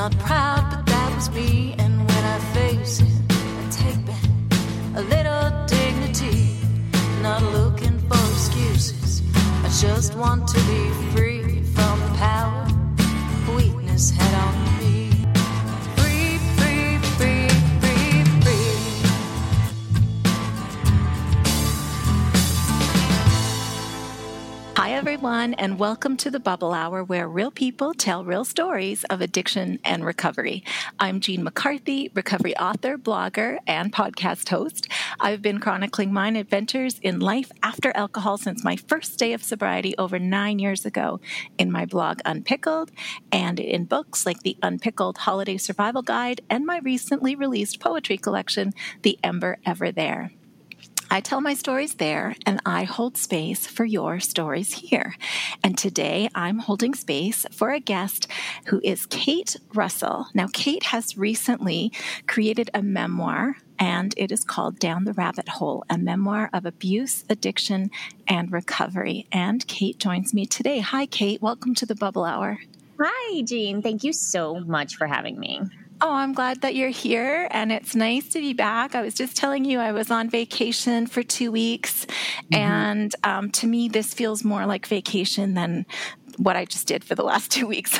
Not proud, everyone, and welcome to the Bubble Hour, where real people tell real stories of addiction and recovery. I'm Jean McCarthy, recovery author, blogger, and podcast host. I've been chronicling my adventures in life after alcohol since my first day of sobriety over nine years ago in my blog Unpickled and in books like the Unpickled Holiday Survival Guide and my recently released poetry collection, The Ember Ever There. I tell my stories there and I hold space for your stories here. And today I'm holding space for a guest who is Kate Russell. Now, Kate has recently created a memoir and it is called Down the Rabbit Hole, a memoir of abuse, addiction, and recovery. And Kate joins me today. Hi, Kate. Welcome to the Bubble Hour. Hi, Jean. Thank you so much for having me. Oh, I'm glad that you're here and it's nice to be back. I was just telling you I was on vacation for two weeks, mm-hmm. and um, to me, this feels more like vacation than what I just did for the last two weeks.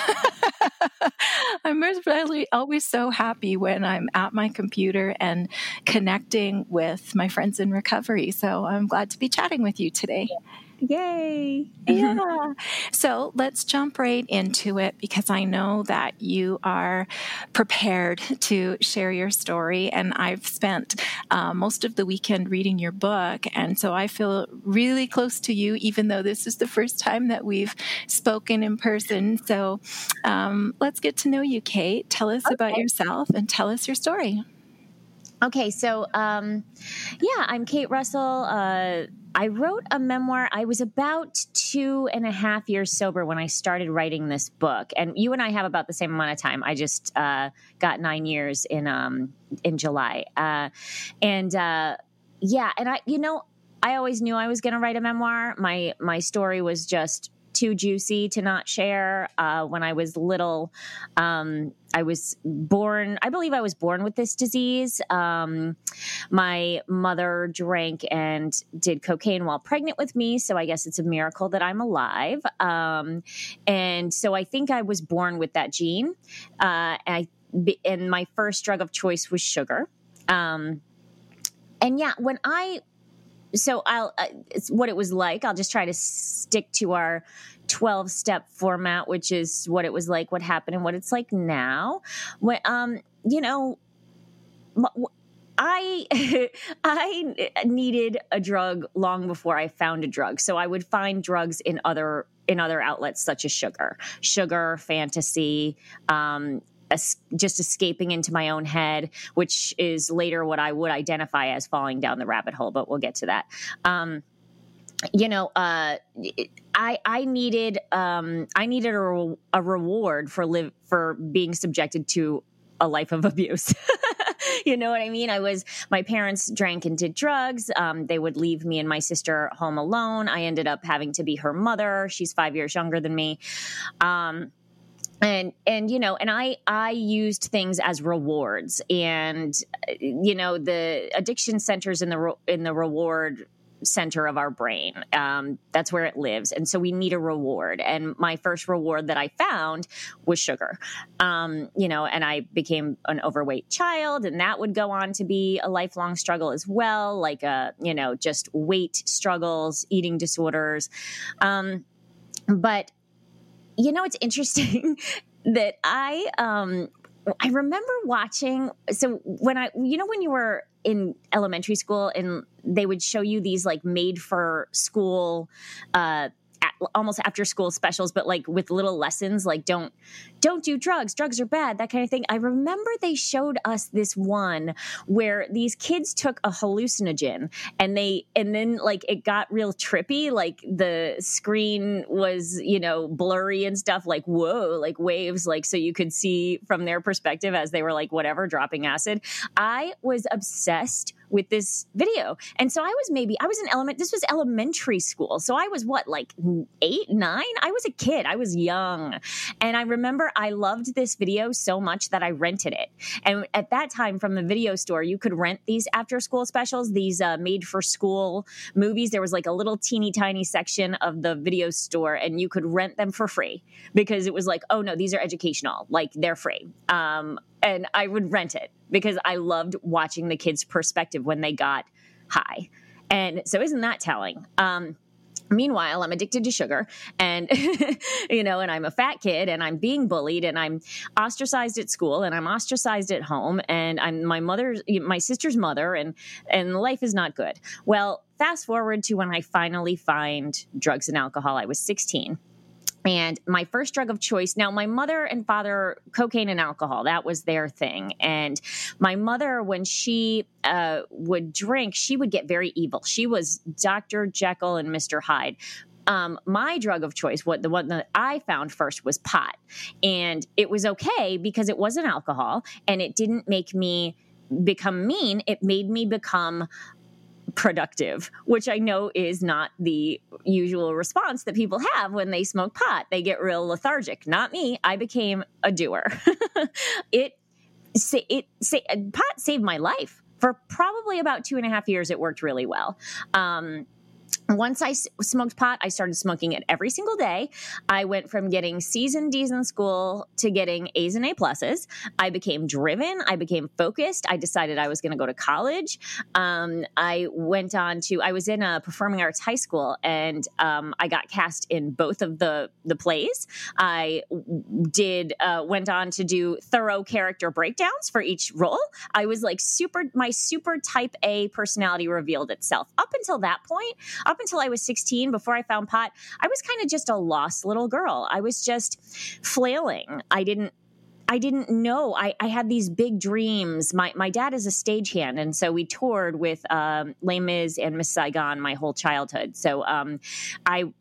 I'm really always so happy when I'm at my computer and connecting with my friends in recovery. So I'm glad to be chatting with you today. Yeah. Yay. yeah. So let's jump right into it because I know that you are prepared to share your story. And I've spent uh, most of the weekend reading your book. And so I feel really close to you, even though this is the first time that we've spoken in person. So um, let's get to know you, Kate. Tell us okay. about yourself and tell us your story. Okay, so um, yeah, I'm Kate Russell. Uh, I wrote a memoir. I was about two and a half years sober when I started writing this book, and you and I have about the same amount of time. I just uh, got nine years in um, in July, uh, and uh, yeah, and I, you know, I always knew I was going to write a memoir. My my story was just too juicy to not share. Uh, when I was little, um, I was born, I believe I was born with this disease. Um, my mother drank and did cocaine while pregnant with me. So I guess it's a miracle that I'm alive. Um, and so I think I was born with that gene. Uh, and, I, and my first drug of choice was sugar. Um, and yeah, when I so I'll uh, it's what it was like. I'll just try to stick to our 12 step format, which is what it was like, what happened, and what it's like now. When, um, you know, I I needed a drug long before I found a drug. So I would find drugs in other in other outlets such as sugar, sugar, fantasy, um, just escaping into my own head, which is later what I would identify as falling down the rabbit hole. But we'll get to that. Um, you know, uh, I I needed um, I needed a, a reward for live for being subjected to a life of abuse. you know what I mean? I was, my parents drank and did drugs. Um, they would leave me and my sister home alone. I ended up having to be her mother. She's five years younger than me. Um, and and you know and i i used things as rewards. And you know the addiction centers in the in the reward center of our brain. Um, that's where it lives. And so we need a reward. And my first reward that i found was sugar. Um, you know and i became an overweight child and that would go on to be a lifelong struggle as well like a you know just weight struggles eating disorders. Um, but you know, it's interesting that I um I remember watching so when I you know when you were in elementary school and they would show you these like made for school uh almost after school specials but like with little lessons like don't don't do drugs drugs are bad that kind of thing i remember they showed us this one where these kids took a hallucinogen and they and then like it got real trippy like the screen was you know blurry and stuff like whoa like waves like so you could see from their perspective as they were like whatever dropping acid i was obsessed with this video. And so I was maybe, I was in element, this was elementary school. So I was what, like eight, nine? I was a kid. I was young. And I remember I loved this video so much that I rented it. And at that time from the video store, you could rent these after school specials, these uh, made for school movies. There was like a little teeny tiny section of the video store and you could rent them for free because it was like, oh no, these are educational. Like they're free. Um, and I would rent it because I loved watching the kids' perspective when they got high. And so, isn't that telling? Um, Meanwhile, I'm addicted to sugar and, you know, and I'm a fat kid and I'm being bullied and I'm ostracized at school and I'm ostracized at home and I'm my mother's, my sister's mother and, and life is not good. Well, fast forward to when I finally find drugs and alcohol. I was 16 and my first drug of choice now my mother and father cocaine and alcohol that was their thing. And my mother when she uh, would drink she would get very evil. She was dr jekyll and mr hyde. Um, my drug of choice, what the one that I found first was pot, and it was okay because it wasn't alcohol and it didn't make me become mean. It made me become productive, which I know is not the usual response that people have when they smoke pot. They get real lethargic. Not me. I became a doer. it it pot saved my life for probably about two and a half years. It worked really well. Um, once I smoked pot, I started smoking it every single day. I went from getting C's and D's in school to getting A's and A pluses. I became driven. I became focused. I decided I was going to go to college. Um, I went on to, I was in a performing arts high school and um, I got cast in both of the, the plays. I did, uh, went on to do thorough character breakdowns for each role. I was like super, my super type A personality revealed itself. Up until that point, up until I was 16, before I found pot, I was kind of just a lost little girl. I was just flailing. I didn't I didn't know. I, I, had these big dreams. My my dad is a stagehand, and so we toured with um, Les Mis and Miss Saigon my whole childhood. So um, I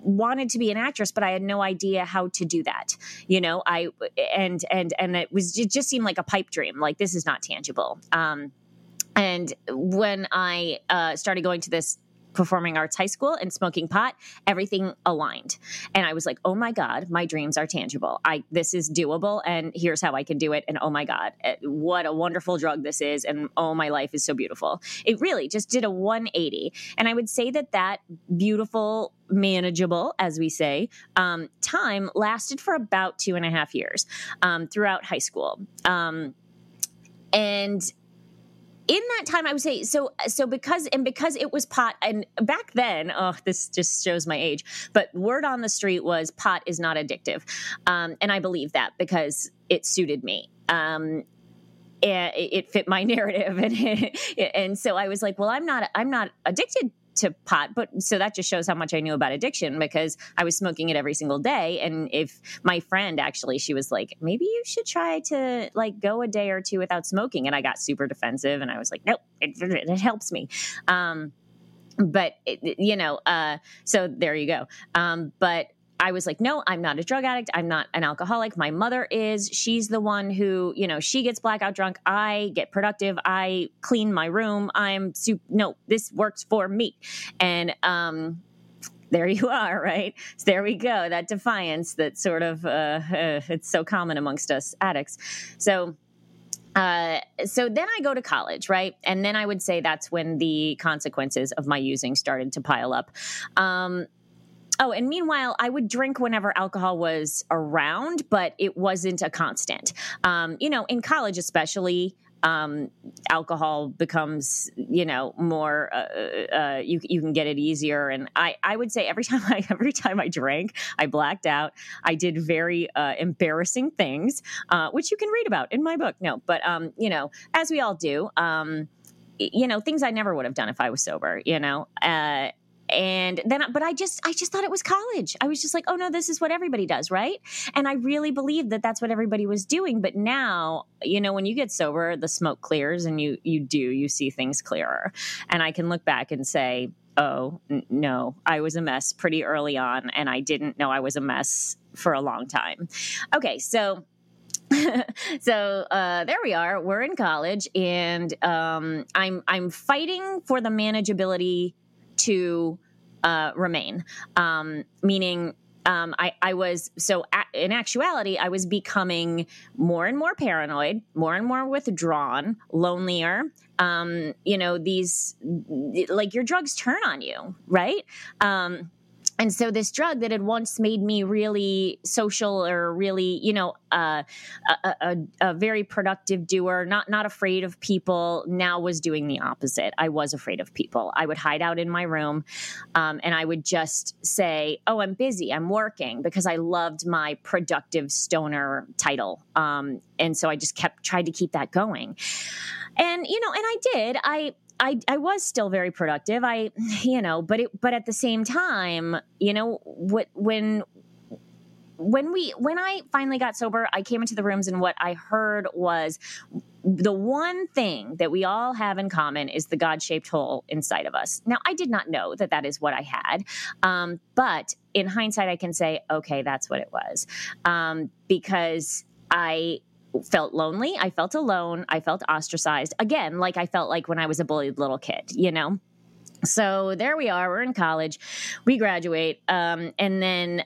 wanted to be an actress, but I had no idea how to do that. You know, I and and and it was it just seemed like a pipe dream. Like this is not tangible. Um, and when I uh, started going to this performing arts high school and smoking pot, everything aligned. And I was like, oh my God, my dreams are tangible. I this is doable and here's how I can do it. And oh my God, eh, what a wonderful drug this is. And oh, my life is so beautiful. It really just did a 180. And I would say that that beautiful manageable, as we say, um, time lasted for about two and a half years um, throughout high school. Um, and in that time i would say so so because and because it was pot and back then oh this just shows my age but word on the street was pot is not addictive. Um, and i believe that because it suited me. Um, and it fit my narrative and and so i was like well i'm not i'm not addicted to pot. But so that just shows how much I knew about addiction because I was smoking it every single day. And if my friend actually, she was like, maybe you should try to like go a day or two without smoking. And I got super defensive and I was like, nope, it, it helps me. Um, but it, you know, uh, so there you go. Um, but I was like, no, I'm not a drug addict. I'm not an alcoholic. My mother is. She's the one who, you know, she gets blackout drunk. I get productive. I clean my room. I'm super, no, this works for me. And, um, there you are, right? So there we go. That defiance that sort of, uh, uh, it's so common amongst us addicts. So, uh, so then I go to college, right? And then I would say that's when the consequences of my using started to pile up. Um, Oh, and meanwhile, I would drink whenever alcohol was around, but it wasn't a constant. Um, you know, in college, especially, um, alcohol becomes, you know, more. Uh, uh, uh, you you can get it easier, and I I would say every time I every time I drank, I blacked out. I did very uh, embarrassing things, uh, which you can read about in my book. No, but um, you know, as we all do. Um, you know things i never would have done if i was sober you know uh, and then but i just i just thought it was college. I was just like oh no this is what everybody does right? And i really believed that that's what everybody was doing. But now you know when you get sober the smoke clears and you you do you see things clearer. And i can look back and say oh n- no i was a mess pretty early on and i didn't know i was a mess for a long time. Okay so so uh, there we are. We're in college, and um, I'm I'm fighting for the manageability to uh, remain. Um, meaning, um, I, I was so a- in actuality, I was becoming more and more paranoid, more and more withdrawn, lonelier. Um, you know, these like your drugs turn on you, right? Um, and so this drug that had once made me really social or really you know uh, a, a, a, very productive doer not not afraid of people now was doing the opposite. I was afraid of people. I would hide out in my room um, and i would just say oh i'm busy. I'm working because i loved my productive stoner title. Um, and so i just kept tried to keep that going. And you know and i did. I I I was still very productive. I you know, but it but at the same time, you know, what when when we when I finally got sober, I came into the rooms and what I heard was the one thing that we all have in common is the God-shaped hole inside of us. Now, I did not know that that is what I had, um, but in hindsight, I can say, okay, that's what it was, um, because I felt lonely. I felt alone. I felt ostracized. Again, like I felt like when I was a bullied little kid, you know? So there we are. We're in college. We graduate. Um, and then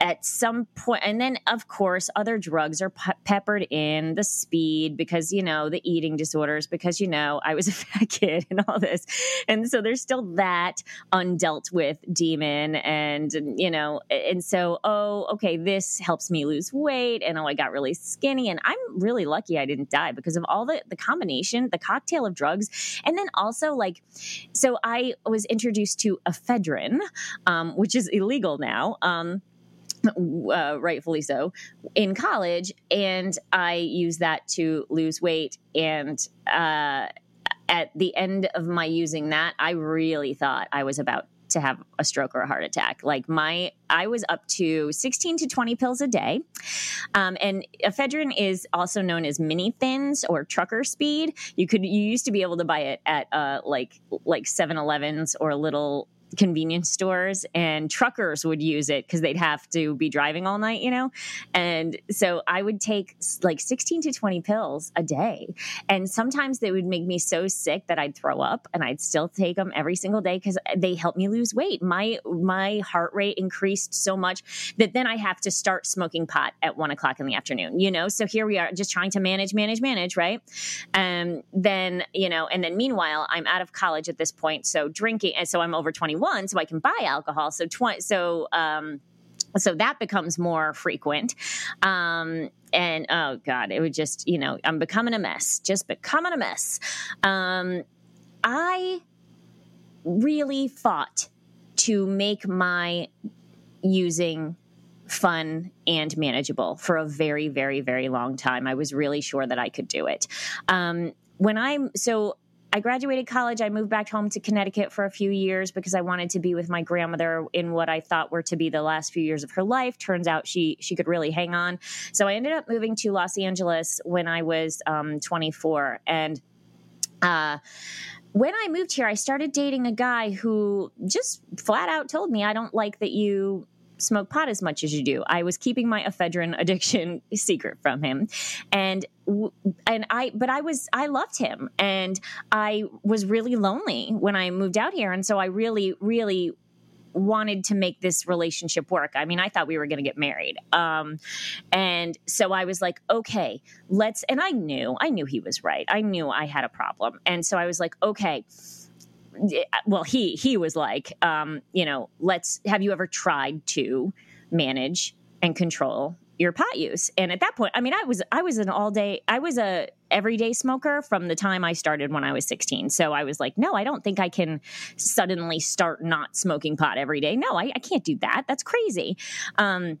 at some point and then of course other drugs are pe- peppered in the speed because you know the eating disorders because you know i was a fat kid and all this. And so there's still that undealt with demon and you know and so oh okay this helps me lose weight and oh i got really skinny and i'm really lucky i didn't die because of all the the combination the cocktail of drugs. And then also like so i was introduced to ephedrine um, which is illegal now um, uh, rightfully so, in college, and I used that to lose weight. And uh, at the end of my using that, I really thought I was about to have a stroke or a heart attack. Like my, I was up to 16 to 20 pills a day. Um, and ephedrine is also known as mini thins or trucker speed. You could, you used to be able to buy it at uh, like, like 7 Elevens or a little convenience stores and truckers would use it because they'd have to be driving all night, you know? And so I would take like 16 to 20 pills a day. And sometimes they would make me so sick that I'd throw up and I'd still take them every single day because they help me lose weight. My, my heart rate increased so much that then I have to start smoking pot at one o'clock in the afternoon, you know? So here we are just trying to manage, manage, manage, right? And then, you know, and then meanwhile, I'm out of college at this point. So drinking, and so I'm over 21 21, so I can buy alcohol. So 20, so, um, so that becomes more frequent. Um, and oh God, it would just, you know, I'm becoming a mess, just becoming a mess. Um, I really fought to make my using fun and manageable for a very, very, very long time. I was really sure that I could do it. Um, when I'm so I graduated college. I moved back home to Connecticut for a few years because I wanted to be with my grandmother in what I thought were to be the last few years of her life. Turns out she she could really hang on. So I ended up moving to Los Angeles when I was um, 24, and uh, when I moved here, I started dating a guy who just flat out told me, "I don't like that you." Smoke pot as much as you do. I was keeping my ephedrine addiction secret from him. And and I but I was I loved him and I was really lonely when I moved out here and so I really really wanted to make this relationship work. I mean, I thought we were going to get married. Um, and so I was like, okay, let's, and I knew, I knew he was right. I knew I had a problem. And so I was like, okay, well, he, he was like, um, you know, let's, have you ever tried to manage and control your pot use. And at that point, I mean, I was I was an all day I was a everyday smoker from the time I started when I was 16. So I was like, no, I don't think I can suddenly start not smoking pot every day. No, I, I can't do that. That's crazy. Um,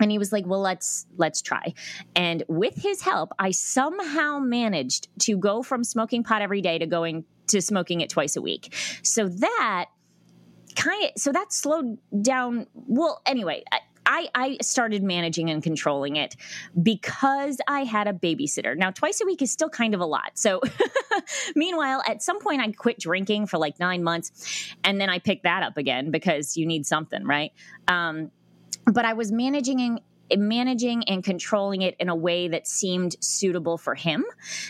and he was like well let's let's try and with his help i somehow managed to go from smoking pot every day to going to smoking it twice a week so that kind of so that slowed down well anyway I, I started managing and controlling it because I had a babysitter. Now, twice a week is still kind of a lot. So, meanwhile, at some point, I quit drinking for like nine months, and then I picked that up again because you need something, right? Um, but I was managing managing and controlling it in a way that seemed suitable for him.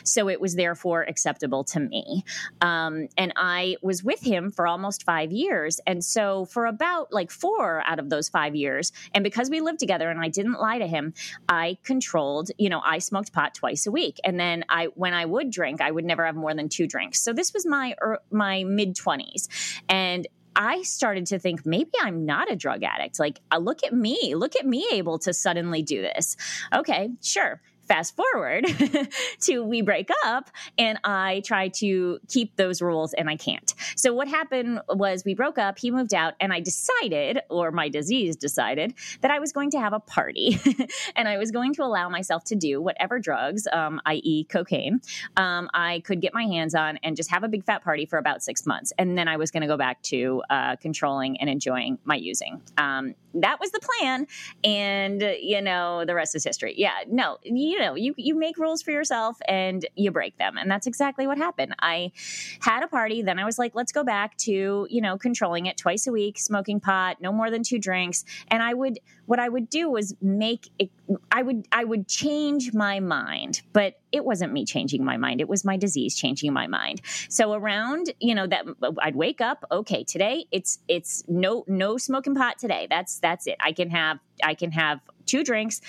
So it was therefore acceptable to me. Um, and I was with him for almost five years. And so for about like four out of those five years, and because we lived together and I didn't lie to him, I controlled, you know, I smoked pot twice a week. And then I, when I would drink, I would never have more than two drinks. So this was my, er, my mid 20s. And I started to think maybe I'm not a drug addict. Like, uh, look at me. Look at me able to suddenly do this. Okay, sure fast forward to we break up and I try to keep those rules and I can't. So what happened was we broke up, he moved out, and I decided, or my disease decided, that I was going to have a party and I was going to allow myself to do whatever drugs, um, i.e., cocaine, um, I could get my hands on and just have a big fat party for about six months. And then I was going to go back to uh, controlling and enjoying my using. Um, that was the plan. And, uh, you know, the rest is history. Yeah, no, you know, you, you make rules for yourself and you break them. And that's exactly what happened. I had a party. Then I was like, let's go back to, you know, controlling it twice a week, smoking pot, no more than two drinks. And I would, what I would do was make it, I would, I would change my mind, but it wasn't me changing my mind. It was my disease changing my mind. So around, you know, that I'd wake up, okay, today it's, it's no, no smoking pot today. That's, that's it. I can have I can have two drinks,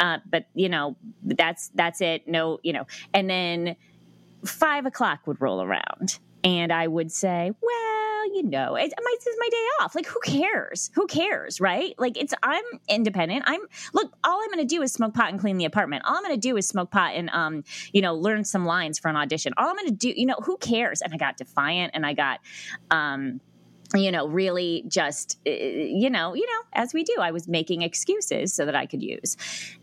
uh, but you know that's that's it. No, you know, and then five o'clock would roll around, and I would say, well, you know, it's my, it's my day off. Like, who cares? Who cares, right? Like, it's I'm independent. I'm look. All I'm going to do is smoke pot and clean the apartment. All I'm going to do is smoke pot and um, you know, learn some lines for an audition. All I'm going to do, you know, who cares? And I got defiant, and I got um you know, really just, uh, you know, you know, as we do, I was making excuses so that I could use.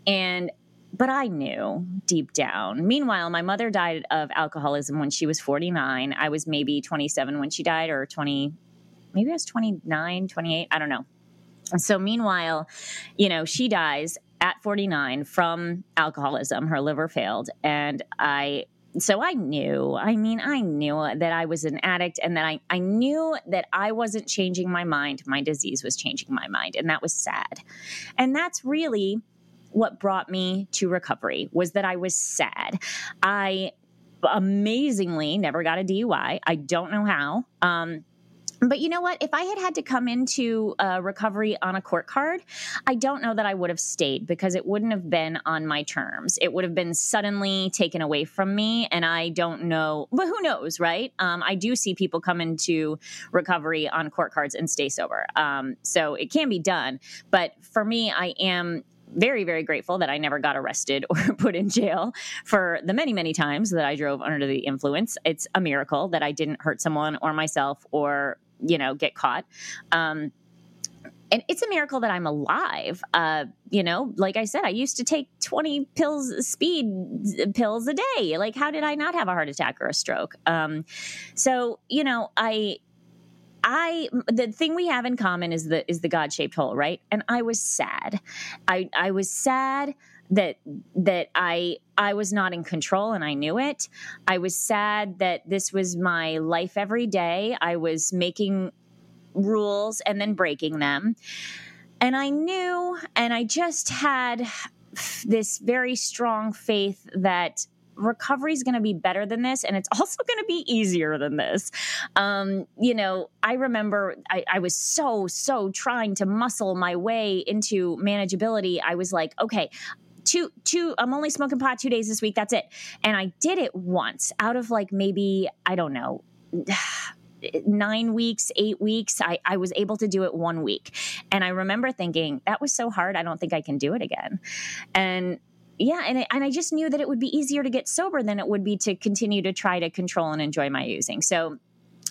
And, but I knew deep down. Meanwhile, my mother died of alcoholism when she was 49. I was maybe 27 when she died, or 20, maybe I was 29, 28, I don't know. So, meanwhile, you know, she dies at 49 from alcoholism. Her liver failed. And I so I knew, I mean, I knew that I was an addict and that I, I knew that I wasn't changing my mind. My disease was changing my mind. And that was sad. And that's really what brought me to recovery was that I was sad. I amazingly never got a DUI. I don't know how. Um, but you know what? If I had had to come into uh, recovery on a court card, I don't know that I would have stayed because it wouldn't have been on my terms. It would have been suddenly taken away from me. And I don't know, but who knows, right? Um, I do see people come into recovery on court cards and stay sober. Um, so it can be done. But for me, I am very, very grateful that I never got arrested or put in jail for the many, many times that I drove under the influence. It's a miracle that I didn't hurt someone or myself or you know, get caught. Um, and it's a miracle that I'm alive. Uh, you know, like I said, I used to take 20 pills, speed pills a day. Like, how did I not have a heart attack or a stroke? Um, so, you know, I, I the thing we have in common is the is the God shaped hole, right? And I was sad. I I was sad that that I I was not in control and I knew it. I was sad that this was my life every day. I was making rules and then breaking them. And I knew and I just had this very strong faith that recovery is going to be better than this and it's also going to be easier than this um, you know i remember I, I, was so so trying to muscle my way into manageability i was like okay two two i'm only smoking pot two days this week that's it and i did it once out of like maybe i don't know nine weeks, eight weeks. I, I was able to do it one week. And I remember thinking, that was so hard. I don't think I can do it again. And yeah, and, it, and I just knew that it would be easier to get sober than it would be to continue to try to control and enjoy my using. So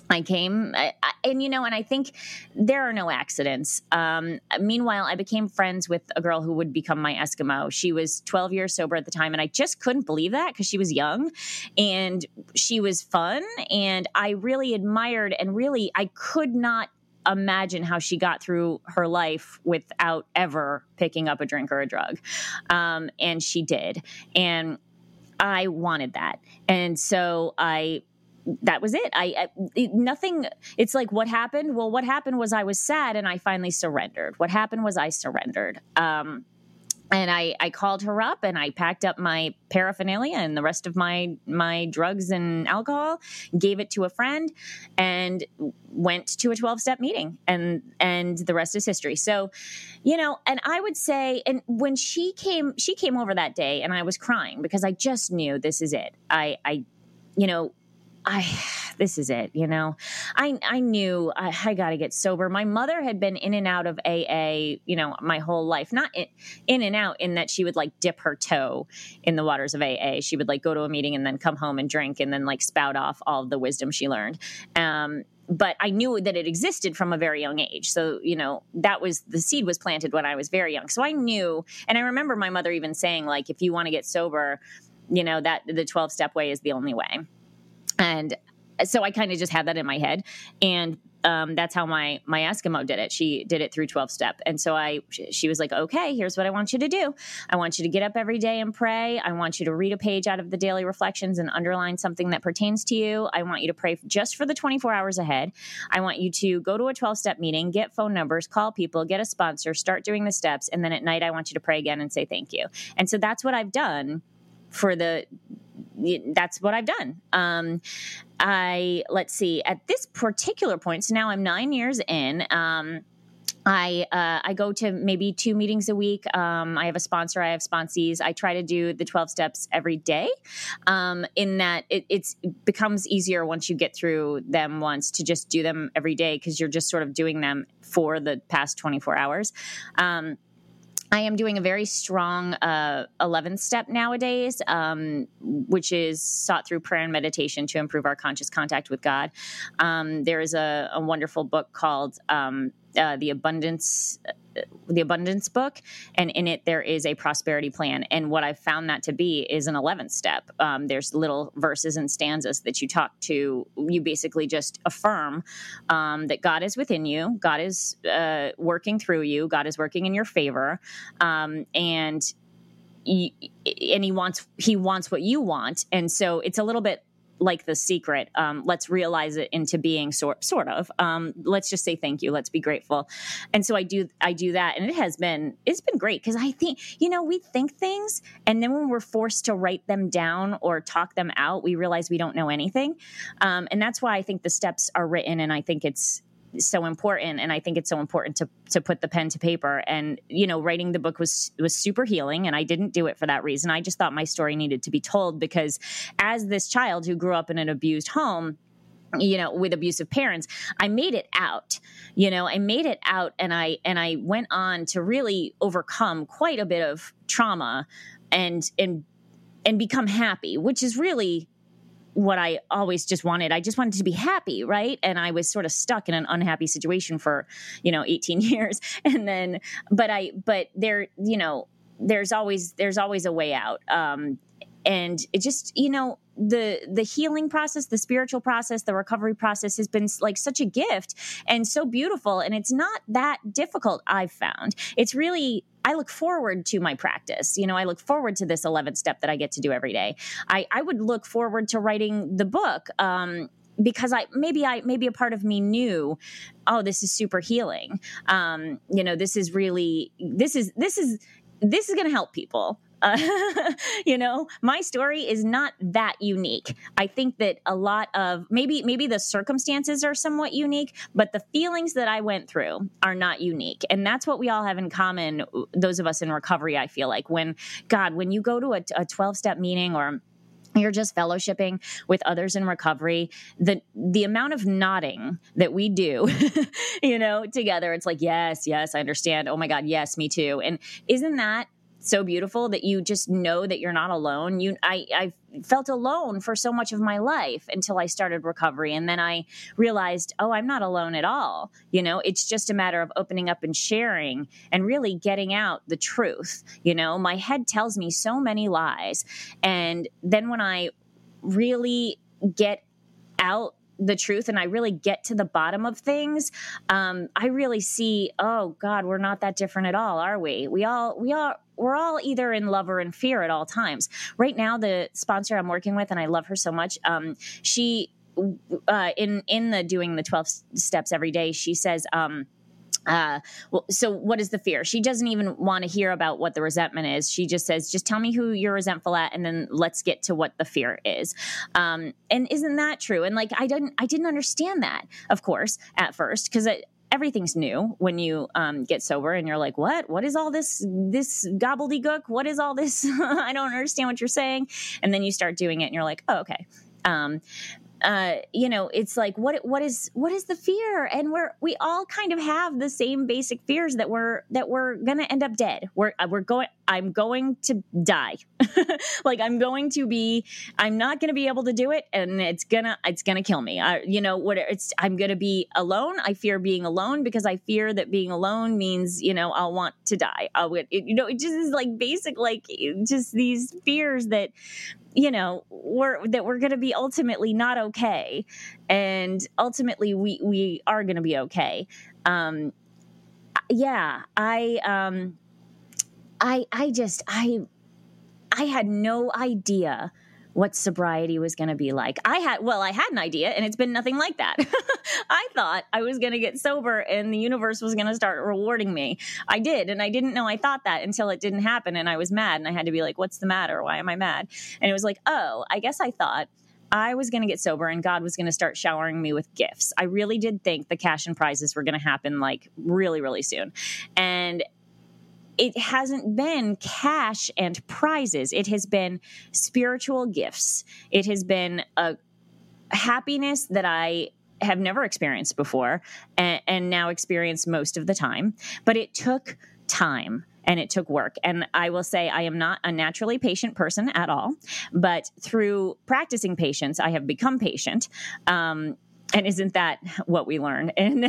I came, I, and you know, and I think there are no accidents. Um, meanwhile, I became friends with a girl who would become my Eskimo. She was 12 years sober at the time, and I just couldn't believe that because she was young and she was fun. And I really admired, and really, I could not imagine how she got through her life without ever picking up a drink or a drug. Um, and she did. And I wanted that. And so I that was it. I, I nothing. It's like what happened. Well, what happened was I was sad and I finally surrendered. What happened was I surrendered. Um, and I, I called her up and I packed up my paraphernalia and the rest of my my drugs and alcohol, gave it to a friend, and went to a 12 step meeting and and the rest is history. So, you know, and I would say and when she came she came over that day and I was crying because I just knew this is it. I I you know, I this is it, you know. I I knew I, I got to get sober. My mother had been in and out of AA, you know, my whole life. Not in, in and out in that she would like dip her toe in the waters of AA. She would like go to a meeting and then come home and drink and then like spout off all of the wisdom she learned. Um, but I knew that it existed from a very young age. So, you know, that was the seed was planted when I was very young. So I knew, and I remember my mother even saying, like, if you want to get sober, you know, that the 12 step way is the only way. And so I kind of just had that in my head. And um, that's how my my Eskimo did it. She did it through 12 step. And so I she was like, "Okay, here's what I want you to do. I want you to get up every day and pray. I want you to read a page out of the daily reflections and underline something that pertains to you. I want you to pray just for the 24 hours ahead. I want you to go to a 12 step meeting, get phone numbers, call people, get a sponsor, start doing the steps, and then at night I want you to pray again and say thank you." And so that's what I've done for the that's what I've done. Um, I let's see at this particular point. So now I'm nine years in. Um, I uh, I go to maybe two meetings a week. Um, I have a sponsor. I have sponsees. I try to do the twelve steps every day. Um, in that it it's, it becomes easier once you get through them once to just do them every day because you're just sort of doing them for the past twenty four hours. Um, I am doing a very strong uh, 11th step nowadays, um, which is sought through prayer and meditation to improve our conscious contact with God. Um, there is a, a, wonderful book called um, uh, the abundance uh, the abundance book and in it there is a prosperity plan. And what i've found that to be is an 11th step. Um, there's little verses and stanzas that you talk to you basically just affirm um, that god is within you god is uh, working through you god is working in your favor um, and and he wants he wants what you want. And so it's a little bit like the secret. Um, let's realize it into being sort sort of. Um, let's just say thank you. Let's be grateful. And so I do I do that, and it has been it's been great because I think you know we think things, and then when we're forced to write them down or talk them out, we realize we don't know anything. Um, and that's why I think the steps are written, and I think it's so important and i think it's so important to to put the pen to paper. And you know writing the book was was super healing and i didn't do it for that reason. I just thought my story needed to be told because as this child who grew up in an abused home you know with abusive parents i made it out you know i made it out and i and i went on to really overcome quite a bit of trauma and and and become happy which is really what I always just wanted. I just wanted to be happy, right? And I was sort of stuck in an unhappy situation for, you know, 18 years. And then, but I, but there, you know, there's always, there's always a way out. Um, and it just, you know, the the healing process the spiritual process the recovery process has been like such a gift and so beautiful and it's not that difficult i've found it's really I look forward to my practice. You know, I look forward to this 11th step that I get to do every day. I, I would look forward to writing the book. Um, because I maybe I maybe a part of me knew, oh, this is super healing. Um, you know, this is really this is this is this is going to help people. You know, my story is not that unique. I think that a lot of maybe maybe the circumstances are somewhat unique, but the feelings that I went through are not unique. And that's what we all have in common those of us in recovery, I feel like. When God, when you go to a, a 12-step meeting or you're just fellowshipping with others in recovery the the amount of nodding that we do you know together it's like yes yes i understand oh my god yes me too and isn't that so beautiful that you just know that you're not alone. You, I, I felt alone for so much of my life until I started recovery, and then I realized, oh, I'm not alone at all. You know, it's just a matter of opening up and sharing, and really getting out the truth. You know, my head tells me so many lies, and then when I really get out the truth and I really get to the bottom of things, um, I really see, oh God, we're not that different at all, are we? We all, we all, we're all either in love or in fear at all times. Right now, the sponsor I'm working with, and I love her so much, um, she, uh, in in the doing the 12 steps every day, she says, um, uh, well, so what is the fear? She doesn't even want to hear about what the resentment is. She just says, just tell me who you're resentful at, and then let's get to what the fear is. Um, and isn't that true? And like, I didn't, I didn't understand that, of course, at first, because everything's new when you um, get sober and you're like what what is all this this gobbledygook what is all this i don't understand what you're saying and then you start doing it and you're like oh okay um, uh, you know, it's like what what is what is the fear? And we're we all kind of have the same basic fears that we're that we're gonna end up dead. We're uh, we're going. I'm going to die. like I'm going to be. I'm not to be able to do it, and it's gonna it's gonna kill me. I, you know what? It's I'm to be alone. I fear being alone because I fear that being alone means you know I'll want to die. I'll it, you know it just is like basic like just these fears that you know we're that we're going to be ultimately not okay. And ultimately we we are going to be okay. Um yeah i um i i just i i had no idea what sobriety was going to be like. I had, well, I had an idea and it's been nothing like that. I thought I was going to get sober and the universe was going to start rewarding me. I did. And I didn't know I thought that until it didn't happen. And I was mad and I had to be like, what's the matter? Why am I mad? And it was like, oh, I guess I thought I was going to get sober and God was going to start showering me with gifts. I really did think the cash and prizes were going to happen like really, really soon. And it hasn't been cash and prizes. It has been spiritual gifts. It has been a happiness that I have never experienced before and, and now experience most of the time. But it took time and it took work. And I will say I am not a naturally patient person at all, but through practicing patience, I have become patient. Um, and isn't that what we learn in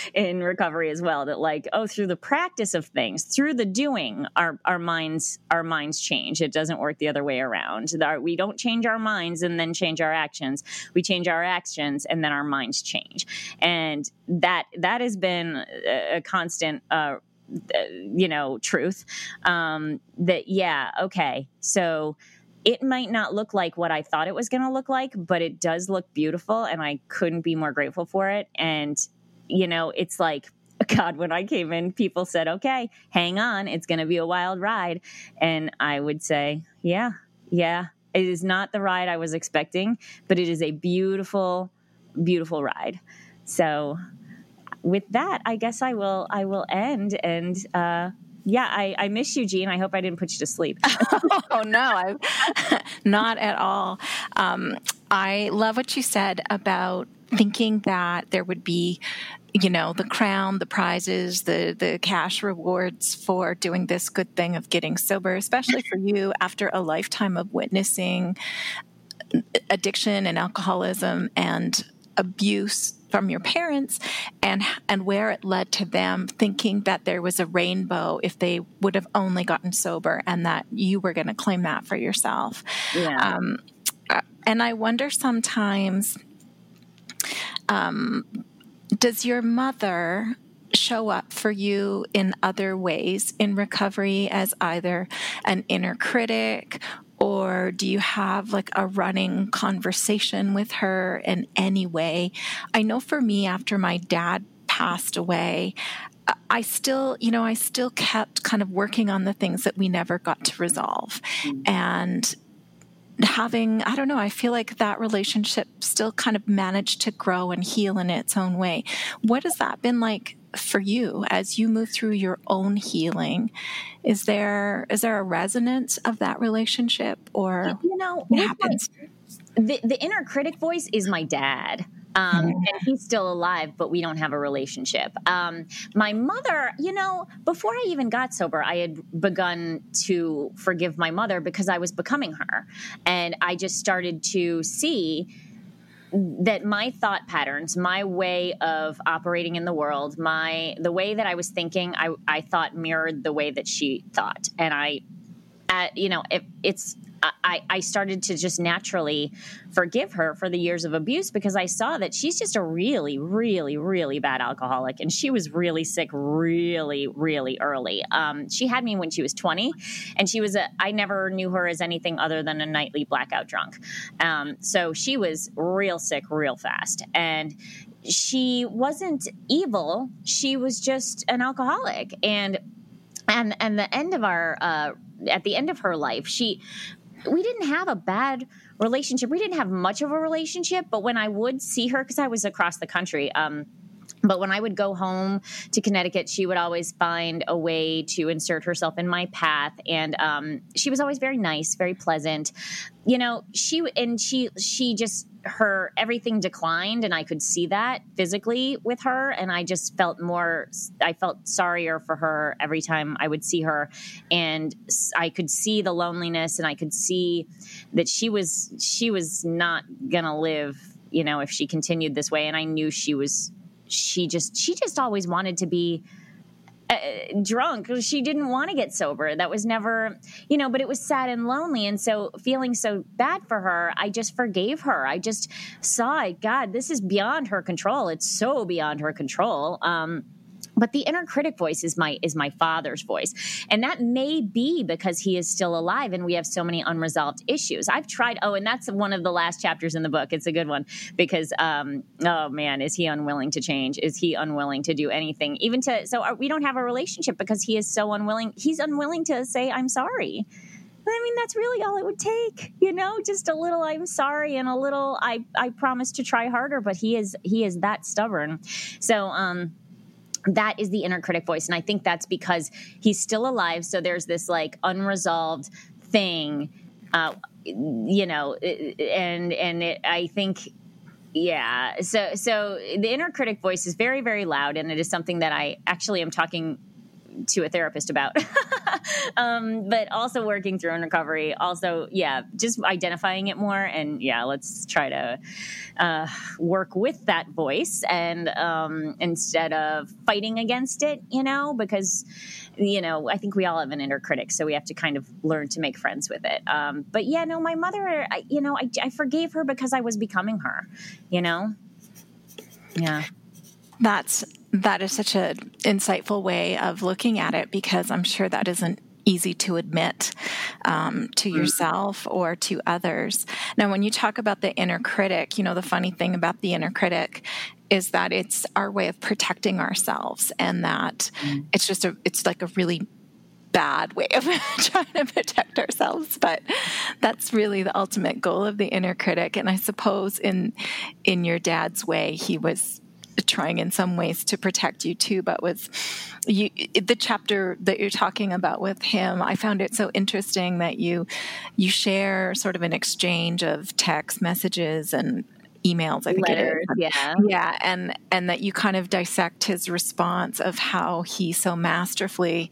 in recovery as well that like oh through the practice of things through the doing our our minds our minds change. It doesn't work the other way around. We don't change our minds and then change our actions. We change our actions and then our minds change. And that that has been a, constant uh, you know truth um, that yeah okay so it might not look like what I thought it was going to look like, but it does look beautiful. And I couldn't be more grateful for it. And, you know, it's like, God, when I came in, people said, okay, hang on, it's going to be a wild ride. And I would say, yeah, yeah, it is not the ride I was expecting, but it is a beautiful, beautiful ride. So, with that, I guess I will I will end and uh, yeah, I, I miss you, Jean. I hope I didn't put you to sleep. oh no, I not at all. Um, I love what you said about thinking that there would be you know the crown the prizes the the cash rewards for doing this good thing of getting sober especially for you after a lifetime of witnessing addiction and alcoholism and abuse from your parents and and where it led to them thinking that there was a rainbow if they would have only gotten sober and that you were going to claim that for yourself yeah. Um, uh, and i wonder sometimes um, does your mother show up for you in other ways in recovery as either an inner critic or do you have like a running conversation with her in any way? I know for me, after my dad passed away, I still, you know, I still kept kind of working on the things that we never got to resolve. Mm-hmm. And having, I don't know, I feel like that relationship still kind of managed to grow and heal in its own way. What has that been like for you as you move through your own healing is there is there a resonance of that relationship or you know what happens the, the inner critic voice is my dad um, mm-hmm. and he's still alive, but we don't have a relationship. Um, my mother, you know, before I even got sober, I had begun to forgive my mother because I was becoming her. And I just started to see that my thought patterns my way of operating in the world my the way that i was thinking i, I thought mirrored the way that she thought. And i at, you know it, it's I, I started to just naturally forgive her for the years of abuse because I saw that she's just a really, really, really bad alcoholic. And she was really sick really, really early. Um, she had me when she was 20, and she was a, I never knew her as anything other than a nightly blackout drunk. Um, so she was real sick real fast. And she wasn't evil, she was just an alcoholic. And and and the end of our uh, at the end of her life, she we didn't have a bad relationship. We didn't have much of a relationship, but when I would see her, because I was across the country, um, but when I would go home to Connecticut, she would always find a way to insert herself in my path, and um, she was always very nice, very pleasant. You know, she and she she just her everything declined, and I could see that physically with her, and I just felt more. I felt sorrier for her every time I would see her, and I could see the loneliness, and I could see that she was she was not gonna live. You know, if she continued this way, and I knew she was she just she just always wanted to be uh, drunk. She didn't want to get sober. That was never, you know, but it was sad and lonely. And so feeling so bad for her, I just forgave her. I just saw, it. God, this is beyond her control. It's so beyond her control. Um, but the inner critic voice is my is my father's voice. And that may be because he is still alive and we have so many unresolved issues. I've tried oh and that's one of the last chapters in the book. It's a good one because um, oh man is he unwilling to change? Is he unwilling to do anything? Even to so our, we don't have a relationship because he is so unwilling. He's unwilling to say i'm sorry. I mean, that's really all it would take, you know, just a little I'm sorry and a little I I promise to try harder, but he is he is that stubborn. So um that is the inner critic voice and i think that's because he's still alive so there's this like unresolved thing uh, you know and and it, i think yeah so so the inner critic voice is very very loud and it is something that i actually am talking to a therapist about. um, but also working through in recovery. Also, yeah, just identifying it more. And yeah, let's try to uh, work with that voice and um, instead of fighting against it, you know, because, you know, I think we all have an inner critic. So we have to kind of learn to make friends with it. Um, but yeah, no, my mother, I, you know, I, I forgave her because I was becoming her, you know? Yeah. That's that is such an insightful way of looking at it because I'm sure that isn't easy to admit um, to mm-hmm. yourself or to others. Now, when you talk about the inner critic, you know, the funny thing about the inner critic is that it's our way of protecting ourselves and that mm. it's just a, it's like a really bad way of trying to protect ourselves but that's really the ultimate goal of the inner critic and i suppose in in your dad's way he was trying in some ways to protect you too but with you the chapter that you're talking about with him i found it so interesting that you you share sort of an exchange of text messages and emails i think Letters, it. Is yeah. Yeah and and that you kind of dissect his response of how he so masterfully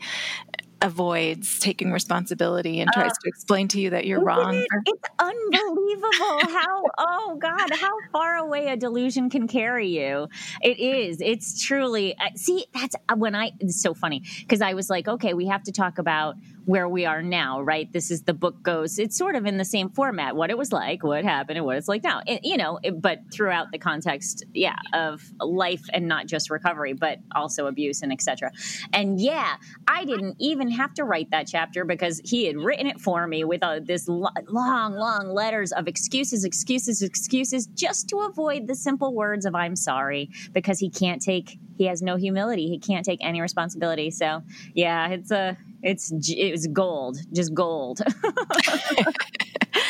avoids taking responsibility and tries uh, to explain to you that you're wrong. It? It's unbelievable how, oh God, how far away a delusion can carry you. It is. It's truly, uh, see, that's uh, when I, it's so funny because I was like, okay, we have to talk about where we are now, right? This is the book goes, it's sort of in the same format, what it was like, what happened, and what it's like now. It, you know, it, but throughout the context, yeah, of life and not just recovery, but also abuse and etc. And yeah, I didn't even have to write that chapter because he had written it for me with uh, this lo- long, long letters of excuses, excuses, excuses, just to avoid the simple words of "I'm sorry" because he can't take, he has no humility, he can't take any responsibility. So yeah, it's a it's it was gold, just gold.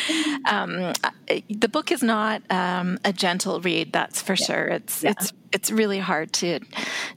um, the book is not um, a gentle read, that's for yeah. sure. It's yeah. it's it's really hard to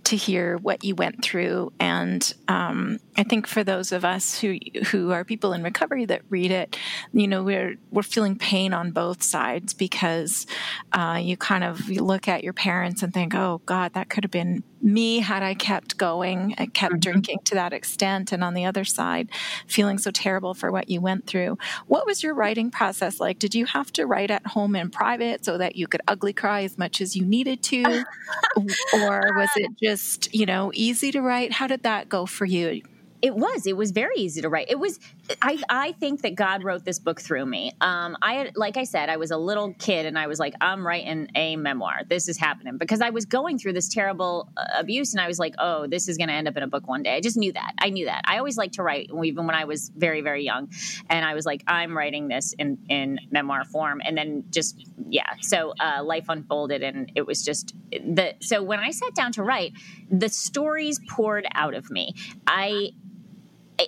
to hear what you went through, and um, I think for those of us who who are people in recovery that read it, you know, we're we're feeling pain on both sides because uh, you kind of you look at your parents and think, oh God, that could have been me had I kept going, I kept mm-hmm. drinking to that extent, and on the other side, feeling so terrible for what you went through. What was your writing process like? Did you have to write at home in private so that you could ugly cry as much as you needed to? or was it just, you know, easy to write? How did that go for you? It was. It was very easy to write. It was. I. I think that God wrote this book through me. Um, I had, like I said, I was a little kid, and I was like, I'm writing a memoir. This is happening because I was going through this terrible uh, abuse, and I was like, oh, this is going to end up in a book one day. I just knew that. I knew that. I always liked to write, even when I was very, very young, and I was like, I'm writing this in in memoir form, and then just yeah. So uh, life unfolded, and it was just the. So when I sat down to write, the stories poured out of me. I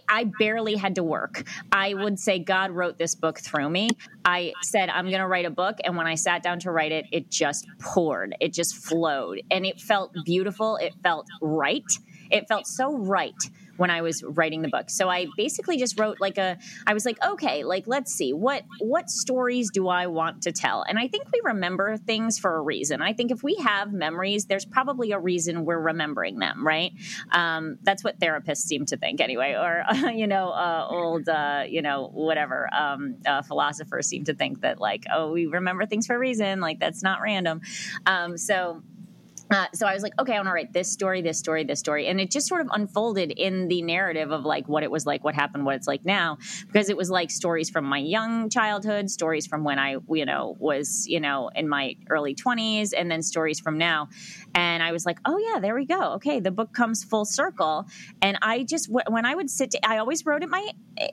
I barely had to work. I would say God wrote this book through me. I said, I'm going to write a book. And when I sat down to write it, it just poured, it just flowed. And it felt beautiful. It felt right. It felt so right when I was writing the book. So I basically just wrote like a I was like, okay, like let's see what what stories do I want to tell? And I think we remember things for a reason. I think if we have memories, there's probably a reason we're remembering them, right? Um, that's what therapists seem to think anyway, or uh, you know, uh, old uh, you know whatever um, uh, philosophers seem to think that like, oh, we remember things for a reason, like that's not random. Um, so uh, so I was like, okay, I want to write this story, this story, this story. And it just sort of unfolded in the narrative of like what it was like, what happened, what it's like now, because it was like stories from my young childhood, stories from when I, you know, was, you know, in my early 20s, and then stories from now. And I was like, oh, yeah, there we go. Okay, the book comes full circle. And I just, when I would sit, to, I always wrote at my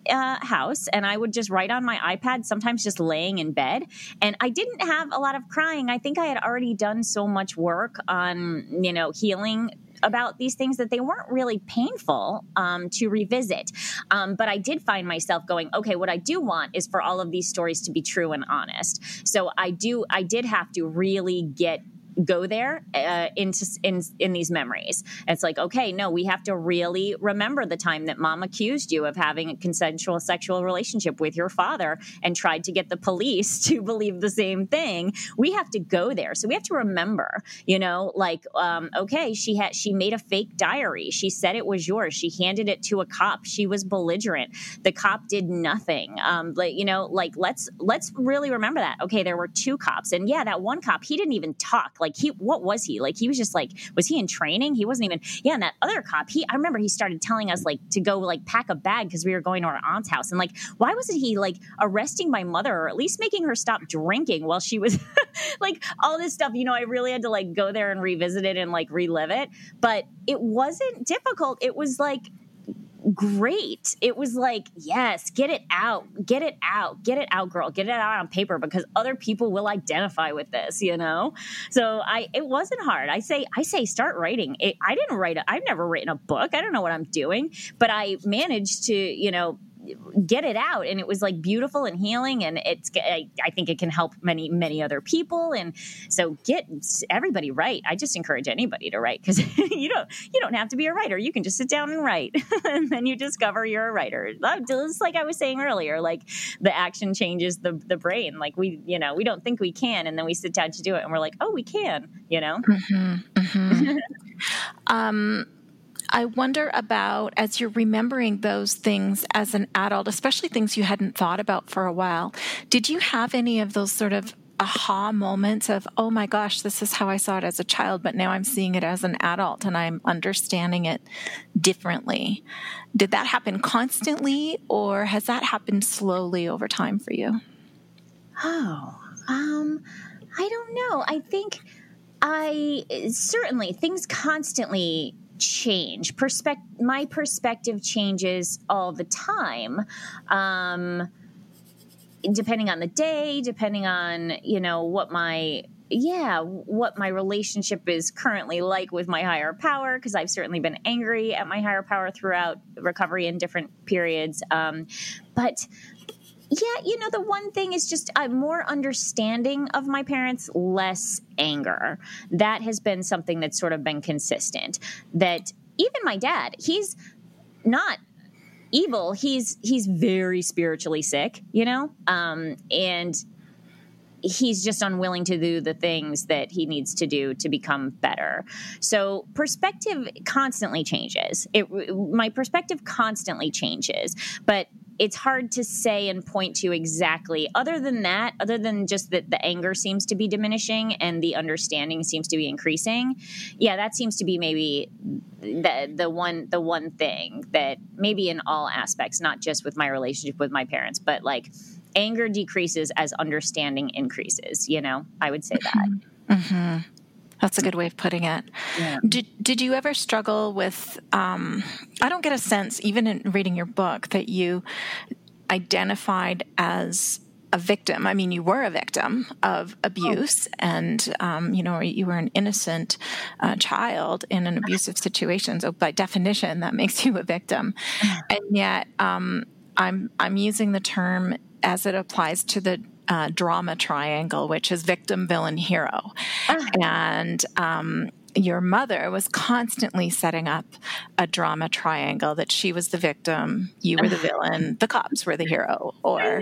uh, house and I would just write on my iPad, sometimes just laying in bed. And I didn't have a lot of crying. I think I had already done so much work on, you know, healing about these things that they weren't really painful um, to revisit. Um, but I did find myself going, okay, what I do want is for all of these stories to be true and honest. So I do, I did have to really get go there uh, into in in these memories. it's like, okay, no, we have to really remember the time that mom accused you of having a consensual sexual relationship with your father and tried to get the police to believe the same thing. We have to go there, so we have to remember. You know, like, um, okay, she had she made a fake diary. She said it was yours. She handed it to a cop. She was belligerent. The cop did nothing. Um, but you know, like let's let's really remember that. Okay, there were two cops, and yeah, that one cop he didn't even talk like he, what was he? Like he was just like, was he in training? He wasn't even. Yeah, and that other cop, he, I remember he started telling us like to go like pack a bag because we were going to our aunt's house, and like, why wasn't he like arresting my mother or at least making her stop drinking while she was like all this stuff? You know, I really had to like go there and revisit it and like relive it, but it wasn't difficult. It was like great. It was like, yes, get it out, get it out, get it out, girl, get it out on paper because other people will identify with this, you know? So I, it wasn't hard. I say, I say, start writing. It, I didn't write, i I've never written a book. I don't know what I'm doing, but I managed to, you know, get it out. And it was like beautiful and healing. And it's I, I, think it can help many many other people. And so get everybody write i just encourage anybody to write because you don't you don't have to be a writer. You can just sit down and write. And then you discover you're a writer. Just like i was saying earlier like the action changes the the brain. Like we you know we don't think we can. And then we sit down to do it and we're like oh we can you know? Mm-hmm, mm-hmm. um I wonder about as you're remembering those things as an adult, especially things you hadn't thought about for a while. Did you have any of those sort of aha moments of, oh my gosh, this is how I saw it as a child, but now I'm seeing it as an adult and I'm understanding it differently? Did that happen constantly or has that happened slowly over time for you? Oh, um, I don't know. I think I certainly things constantly change. Perspect- my perspective changes all the time. Um, depending on the day, depending on, you know, what my yeah, what my relationship is currently like with my higher power, because I've certainly been angry at my higher power throughout recovery in different periods. Um, but yeah, you know, the one thing is just a more understanding of my parents, less anger. That has been something that's sort of been consistent. That even my dad, he's not evil. He's he's very spiritually sick, you know? Um, and he's just unwilling to do the things that he needs to do to become better. So perspective constantly changes. It my perspective constantly changes, but it's hard to say and point to exactly. Other than that, other than just that the anger seems to be diminishing and the understanding seems to be increasing. Yeah, that seems to be maybe the the one the one thing that maybe in all aspects, not just with my relationship with my parents, but like anger decreases as understanding increases. You know, I would say that. Mm-hmm. That's a good way of putting it. Yeah. Did Did you ever struggle with? Um, I don't get a sense, even in reading your book, that you identified as a victim. I mean, you were a victim of abuse, oh. and um, you know, you were an innocent uh, child in an abusive situation. So, by definition, that makes you a victim. And yet, um, I'm I'm using the term as it applies to the uh, drama triangle, which is victim, villain, hero. Uh-huh. And um, your mother was constantly setting up a drama triangle that she was the victim, you were the ah. villain, the cops were the hero, or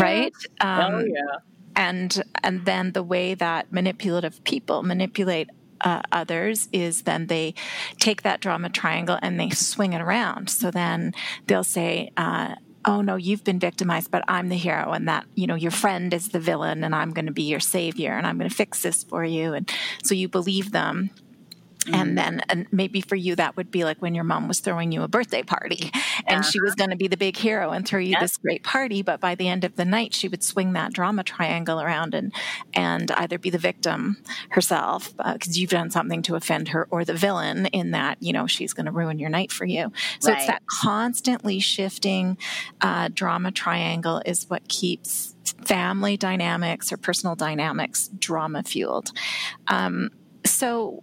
right? Um, oh yeah. And and then the way that manipulative people manipulate uh, others is then they take that drama triangle and they swing it around. So then they'll say. Uh, oh no, you've been victimized, but I'm the hero, and that, you know, your friend is the villain, and I'm going to be your savior, and I'm going to fix this for you. And so you believe them. Mm-hmm. And then, and maybe for you, that would be like when your mom was throwing you a birthday party and she was going to be the big hero and throw you this great party. But by the end of the night, she would swing that drama triangle around and, and either be the victim herself, because uh, you've done something to offend her, or the villain in that, you know, she's going to ruin your night for you. So right. it's that constantly shifting uh, drama triangle is what keeps family dynamics or personal dynamics drama fueled. Um, so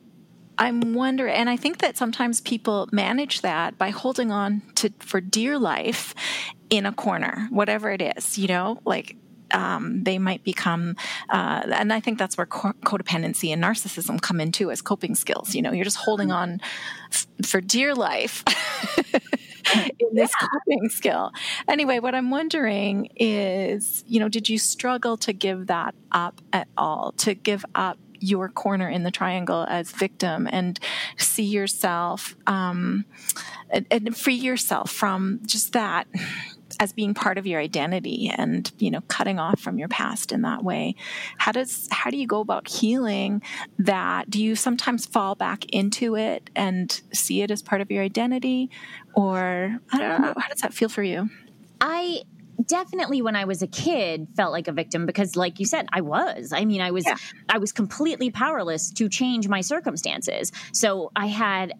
I'm wondering, and I think that sometimes people manage that by holding on to for dear life in a corner, whatever it is, you know, like um, they might become, uh, and I think that's where co- codependency and narcissism come into as coping skills. You know, you're just holding on f- for dear life. in this yeah. coping skill. Anyway, what I'm wondering is, you know, did you struggle to give that up at all? To give up your corner in the triangle as victim and see yourself um, and, and free yourself from just that as being part of your identity and you know cutting off from your past in that way. How does how do you go about healing that? Do you sometimes fall back into it and see it as part of your identity? Or i don't know how does that feel for you? I definitely when I was a kid felt like a victim because like you said I was. I mean I was yeah. I was completely powerless to change my circumstances. So I had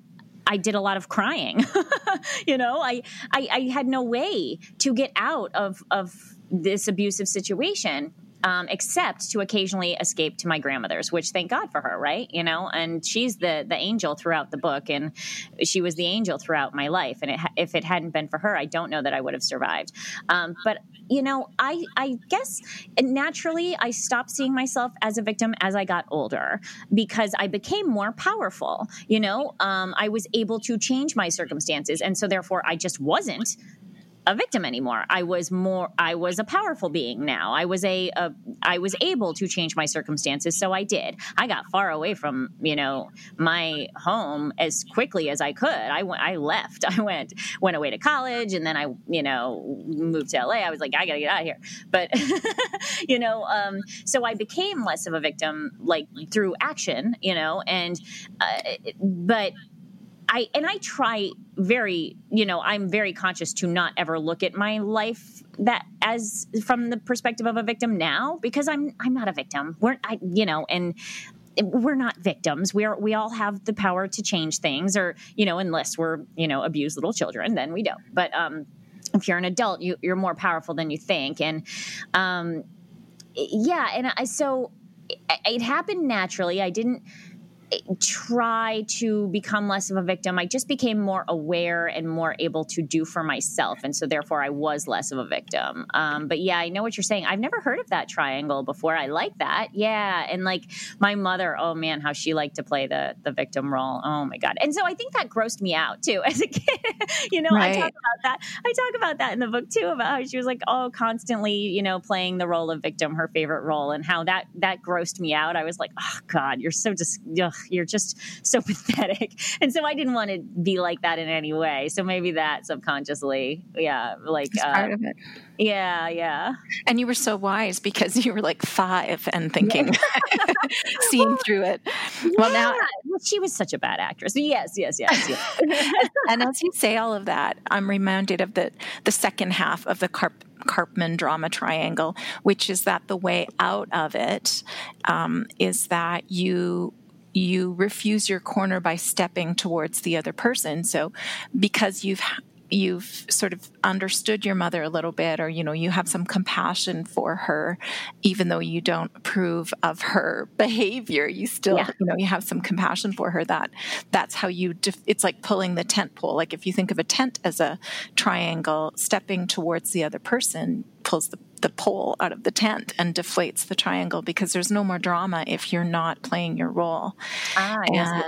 I did a lot of crying you know? I, I I had no way to get out of of this abusive situation um, except to occasionally escape to my grandmother's, which thank God for her, right? You know, and she's the the angel throughout the book, and she was the angel throughout my life. And it, if it hadn't been for her, I don't know that I would have survived. Um, but you know, I I guess naturally I stopped seeing myself as a victim as I got older because I became more powerful. You know, um, I was able to change my circumstances, and so therefore I just wasn't a victim anymore. I was more I was a powerful being now. I was a, a I was able to change my circumstances, so I did. I got far away from, you know, my home as quickly as I could. I went I left. I went went away to college and then I, you know, moved to LA. I was like I got to get out of here. But you know, um, so I became less of a victim like through action, you know, and uh, but I and I try very, you know, I'm very conscious to not ever look at my life that as from the perspective of a victim now because I'm I'm not a victim. We're I you know, and we're not victims. We're we all have the power to change things or, you know, unless we're, you know, abused little children, then we don't. But um if you're an adult, you, you're more powerful than you think. And um yeah, and I so it, it happened naturally. I didn't try to become less of a victim. I just became more aware and more able to do for myself. And so, therefore, I was less of a victim. Um, but yeah, I know what you're saying. I've never heard of that triangle before. I like that. Yeah. And like my mother, oh man, how she liked to play the, the victim role. Oh my God. And so I think that grossed me out too as a kid. you know, right. I talk about that. I talk about that in the book too, about how she was like, oh, constantly, you know, playing the role of victim, her favorite role, and how that, that grossed me out. I was like, oh God, you're so just, ugh you're just so pathetic. And so I didn't want to be like that in any way. So maybe that subconsciously, yeah, like uh, part of it. Yeah, yeah. And you were so wise because you were like five and thinking, seeing through it. Well, yeah. now well, she was such a bad actress. Yes, yes, yes. yes. and as you say all of that, I'm reminded of the the second half of the Karp, Karpman drama triangle, which is that the way out of it um, is that you you refuse your corner by stepping towards the other person. So because you've you've sort of understood your mother a little bit or you know you have some compassion for her even though you don't approve of her behavior you still yeah. you know you have some compassion for her that that's how you def- it's like pulling the tent pole like if you think of a tent as a triangle stepping towards the other person pulls the, the pole out of the tent and deflates the triangle because there's no more drama if you're not playing your role ah, yes.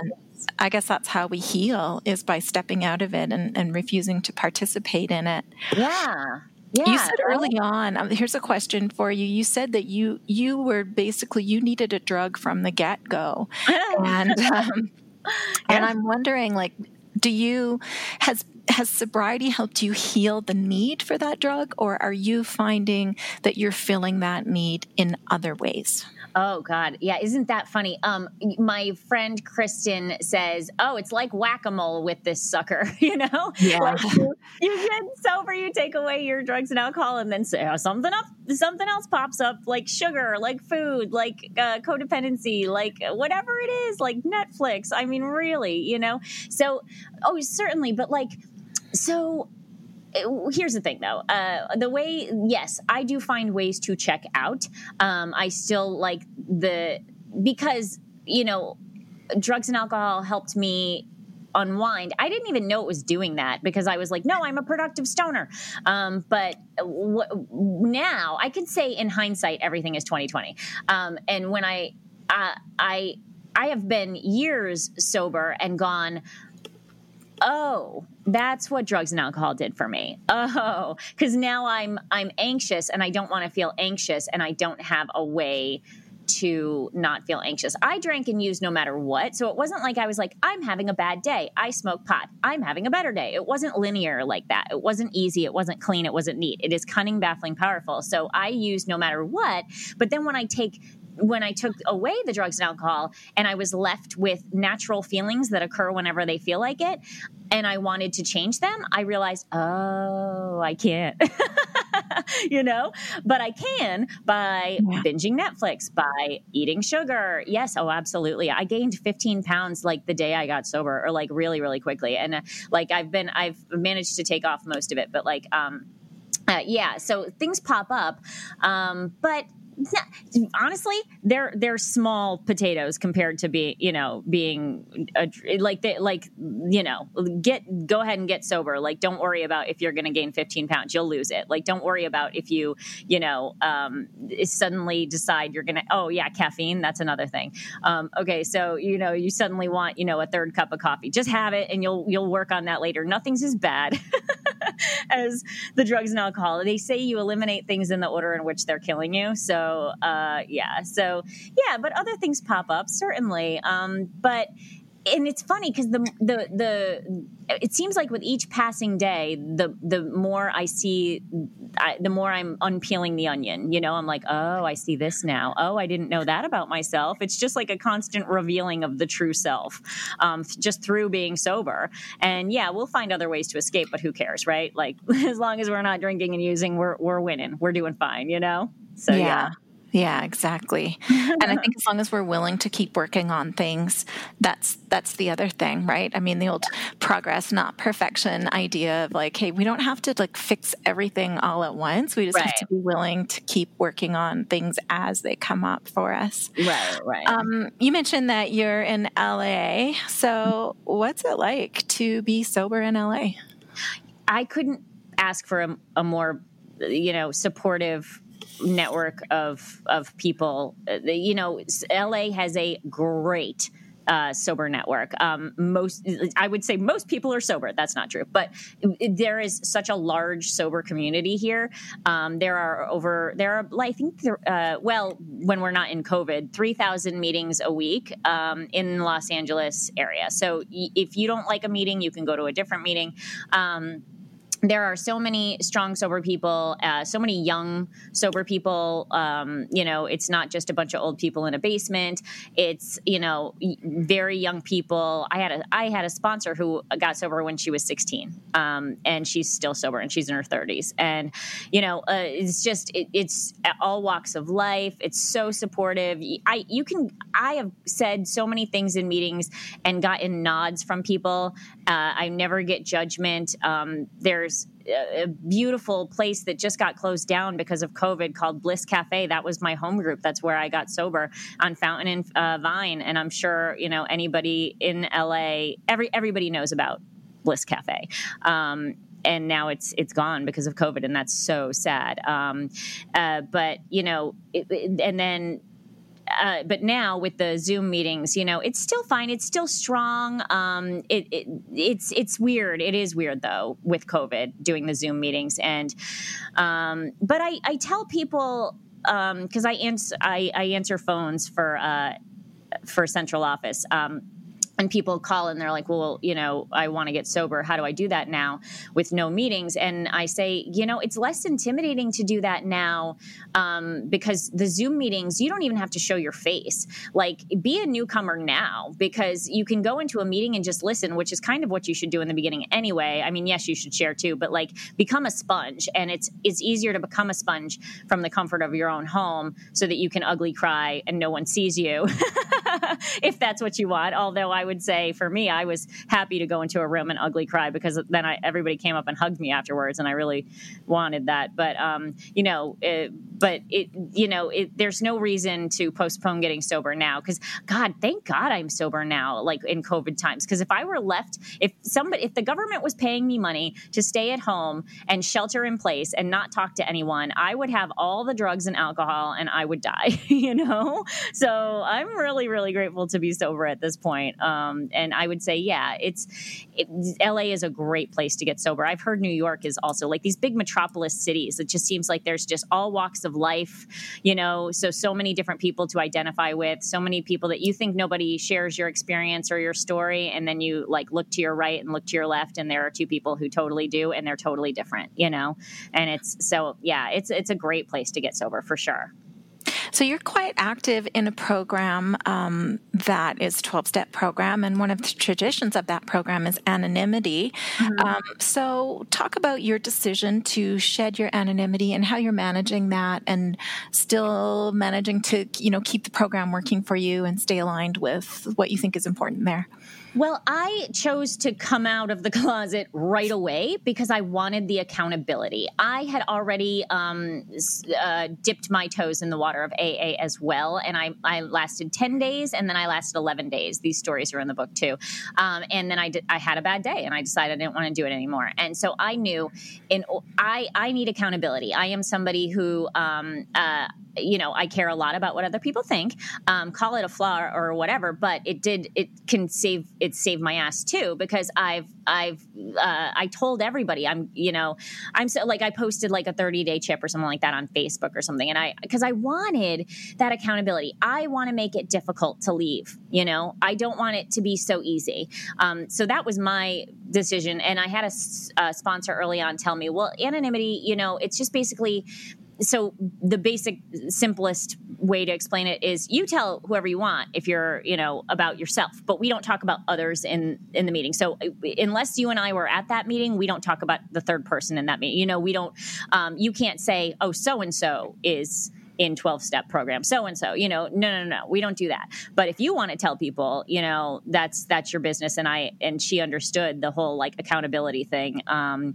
I guess that's how we heal is by stepping out of it and, and refusing to participate in it. Yeah. Yeah, you said early on. Um, here's a question for you. You said that you you were basically you needed a drug from the get go, and um, and I'm wondering, like, do you has has sobriety helped you heal the need for that drug, or are you finding that you're filling that need in other ways? Oh God, yeah, isn't that funny? Um, my friend Kristen says, "Oh, it's like whack a mole with this sucker." You know, yeah. Like you, you, get sober, you take away your drugs and alcohol, and then say, oh, something up, something else pops up, like sugar, like food, like uh, codependency, like whatever it is, like Netflix. I mean, really, you know. So, oh, certainly, but like, so here's the thing though. Uh, the way yes i do find ways to check out. Um, i still like the because you know drugs and alcohol helped me unwind. I didn't even know it was doing that because i was like no i'm a productive stoner. Um, but w- now i can say in hindsight everything is 2020 um, and when i uh, i i have been years sober and gone oh that's what drugs and alcohol did for me oh because now i'm i'm anxious and i don't want to feel anxious and i don't have a way to not feel anxious. I drank and used no matter what. So it wasn't like I was like, I'm having a bad day. I smoke pot. I'm having a better day. It wasn't linear like that. It wasn't easy. It wasn't clean. It wasn't neat. It is cunning, baffling, powerful. So I use no matter what. But then when I take when I took away the drugs and alcohol and I was left with natural feelings that occur whenever they feel like it, and I wanted to change them, I realized, oh, I can't. you know, but I can by yeah. binging Netflix, by eating sugar. Yes, oh, absolutely. I gained 15 pounds like the day I got sober, or like really, really quickly. And uh, like I've been, I've managed to take off most of it, but like, um, uh, yeah, so things pop up. Um, but honestly they're they're small potatoes compared to be you know being a, like they like you know get go ahead and get sober. Like don't worry about if you're going to gain 15 pounds you'll lose it. Like don't worry about if you you know um, suddenly decide you're going to oh yeah caffeine that's another thing. Um, okay so you know you suddenly want you know a third cup of coffee. Just have it and you'll you'll work on that later. Nothing's as bad as the drugs and alcohol. They say you eliminate things in the order in which they're killing you. So uh, yeah, so yeah, but other things pop up certainly. Um, but and it's funny because the the the it seems like with each passing day, the the more I see, I, the more I'm unpeeling the onion. You know, I'm like, oh, I see this now. Oh, I didn't know that about myself. It's just like a constant revealing of the true self, um, just through being sober. And yeah, we'll find other ways to escape, but who cares, right? Like as long as we're not drinking and using, we're we're winning. We're doing fine. You know. So yeah. yeah. Yeah, exactly. and I think as long as we're willing to keep working on things, that's that's the other thing, right? I mean, the old progress, not perfection idea of like, hey, we don't have to like fix everything all at once. We just right. have to be willing to keep working on things as they come up for us. Right, right. Um, you mentioned that you're in LA. So, what's it like to be sober in LA? I couldn't ask for a, a more, you know, supportive network of of people. Uh, you know, LA has a great uh, sober network. Um, most, I would say, most people are sober. That's not true, but there is such a large sober community here. Um, there are over there are, I think, uh, well, when we're not in COVID, three thousand meetings a week um, in Los Angeles area. So if you don't like a meeting, you can go to a different meeting. Um, there are so many strong sober people uh, so many young sober people. Um, you know it's not just a bunch of old people in a basement. It's you know very young people. I had a i had a sponsor who got sober when she was 16 um, and she's still sober and she's in her 30s and you know uh, it's just it, it's all walks of life. It's so supportive. I you can i have said so many things in meetings and gotten nods from people uh, i never get judgment um, there's a beautiful place that just got closed down because of COVID called Bliss Cafe. That was my home group. That's where I got sober on Fountain and uh, Vine. And I'm sure you know anybody in LA, every everybody knows about Bliss Cafe. Um, and now it's it's gone because of COVID, and that's so sad. Um, uh, but you know, it, it, and then uh, but now with the Zoom meetings, you know, it's still fine. It's still strong. Um, it, it, it's it's weird. It is weird though with COVID doing the Zoom meetings, and um, but I, I tell people because um, I answer I, I, answer phones for uh, for central office. Um, and people call and they're like, well, you know, I want to get sober. How do I do that now with no meetings? And I say, you know, it's less intimidating to do that now um, because the Zoom meetings, you don't even have to show your face. Like, be a newcomer now because you can go into a meeting and just listen, which is kind of what you should do in the beginning anyway. I mean, yes, you should share too, but like, become a sponge. And it's it's easier to become a sponge from the comfort of your own home so that you can ugly cry and no one sees you, if that's what you want. Although I would would say for me, I was happy to go into a room and ugly cry because then I, everybody came up and hugged me afterwards, and I really wanted that. But um, you know, it, but it, you know, it, there's no reason to postpone getting sober now because God, thank God I'm sober now, like in COVID times. Because if I were left, if somebody, if the government was paying me money to stay at home and shelter in place and not talk to anyone, I would have all the drugs and alcohol and I would die. you know, so I'm really, really grateful to be sober at this point. Um, um, and I would say, yeah, it's it, LA is a great place to get sober. I've heard New York is also like these big metropolis cities. It just seems like there's just all walks of life, you know, so so many different people to identify with, so many people that you think nobody shares your experience or your story, and then you like look to your right and look to your left, and there are two people who totally do, and they're totally different, you know. And it's so yeah, it's it's a great place to get sober for sure. So you're quite active in a program um, that is 12 step program, and one of the traditions of that program is anonymity. Mm-hmm. Um, so talk about your decision to shed your anonymity and how you're managing that, and still managing to you know keep the program working for you and stay aligned with what you think is important there. Well, I chose to come out of the closet right away because I wanted the accountability. I had already um, uh, dipped my toes in the water of AA as well, and I, I, lasted 10 days and then I lasted 11 days. These stories are in the book too. Um, and then I, I had a bad day and I decided I didn't want to do it anymore. And so I knew in, I, I need accountability. I am somebody who, um, uh, you know, I care a lot about what other people think. Um, call it a flaw or whatever, but it did, it can save it saved my ass too because I've I've uh, I told everybody I'm you know I'm so like I posted like a 30 day chip or something like that on Facebook or something and I because I wanted that accountability. I want to make it difficult to leave you know? I don't want it to be so easy. Um, so that was my decision and I had a, a sponsor early on tell me well anonymity you know it's just basically so the basic simplest way to explain it is you tell whoever you want if you're you know about yourself but we don't talk about others in in the meeting. So unless you and i were at that meeting we don't talk about the third person in that meeting you know we don't um, you can't say oh so and so is in 12 step program so and so you know no no no we don't do that. But if you want to tell people you know that's that's your business and i and she understood the whole like accountability thing um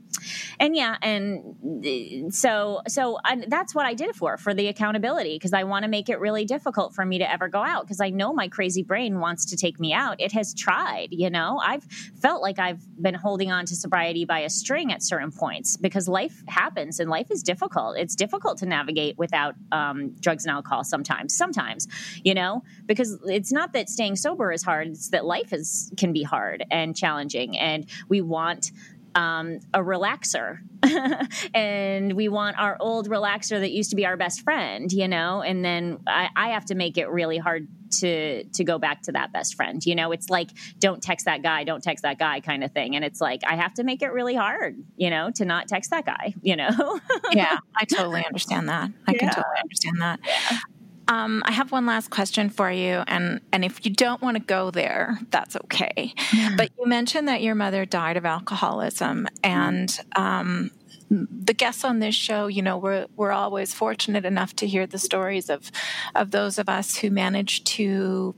and yeah and so so I, that's what i did it for for the accountability because i want to make it really difficult for me to ever go out because i know my crazy brain wants to take me out. It has tried you know? I've felt like i've been holding on to sobriety by a string at certain points because life happens and life is difficult. It's difficult to navigate without um, um, drugs and alcohol sometimes. Sometimes, you know, because it's not that staying sober is hard; it's that life is can be hard and challenging, and we want um, a relaxer. And we want our old relaxer that used to be our best friend you know? And then I, I, have to make it really hard to to go back to that best friend you know? It's like don't text that guy don't text that guy kind of thing. And it's like i have to make it really hard you know to not text that guy you know? Yeah i totally understand that. I yeah. can totally understand that. Yeah. Um, I have one last question for you, and and if you don't want to go there, that's okay. But you mentioned that your mother died of alcoholism, and um, the guests on this show, you know, we're we're always fortunate enough to hear the stories of of those of us who managed to,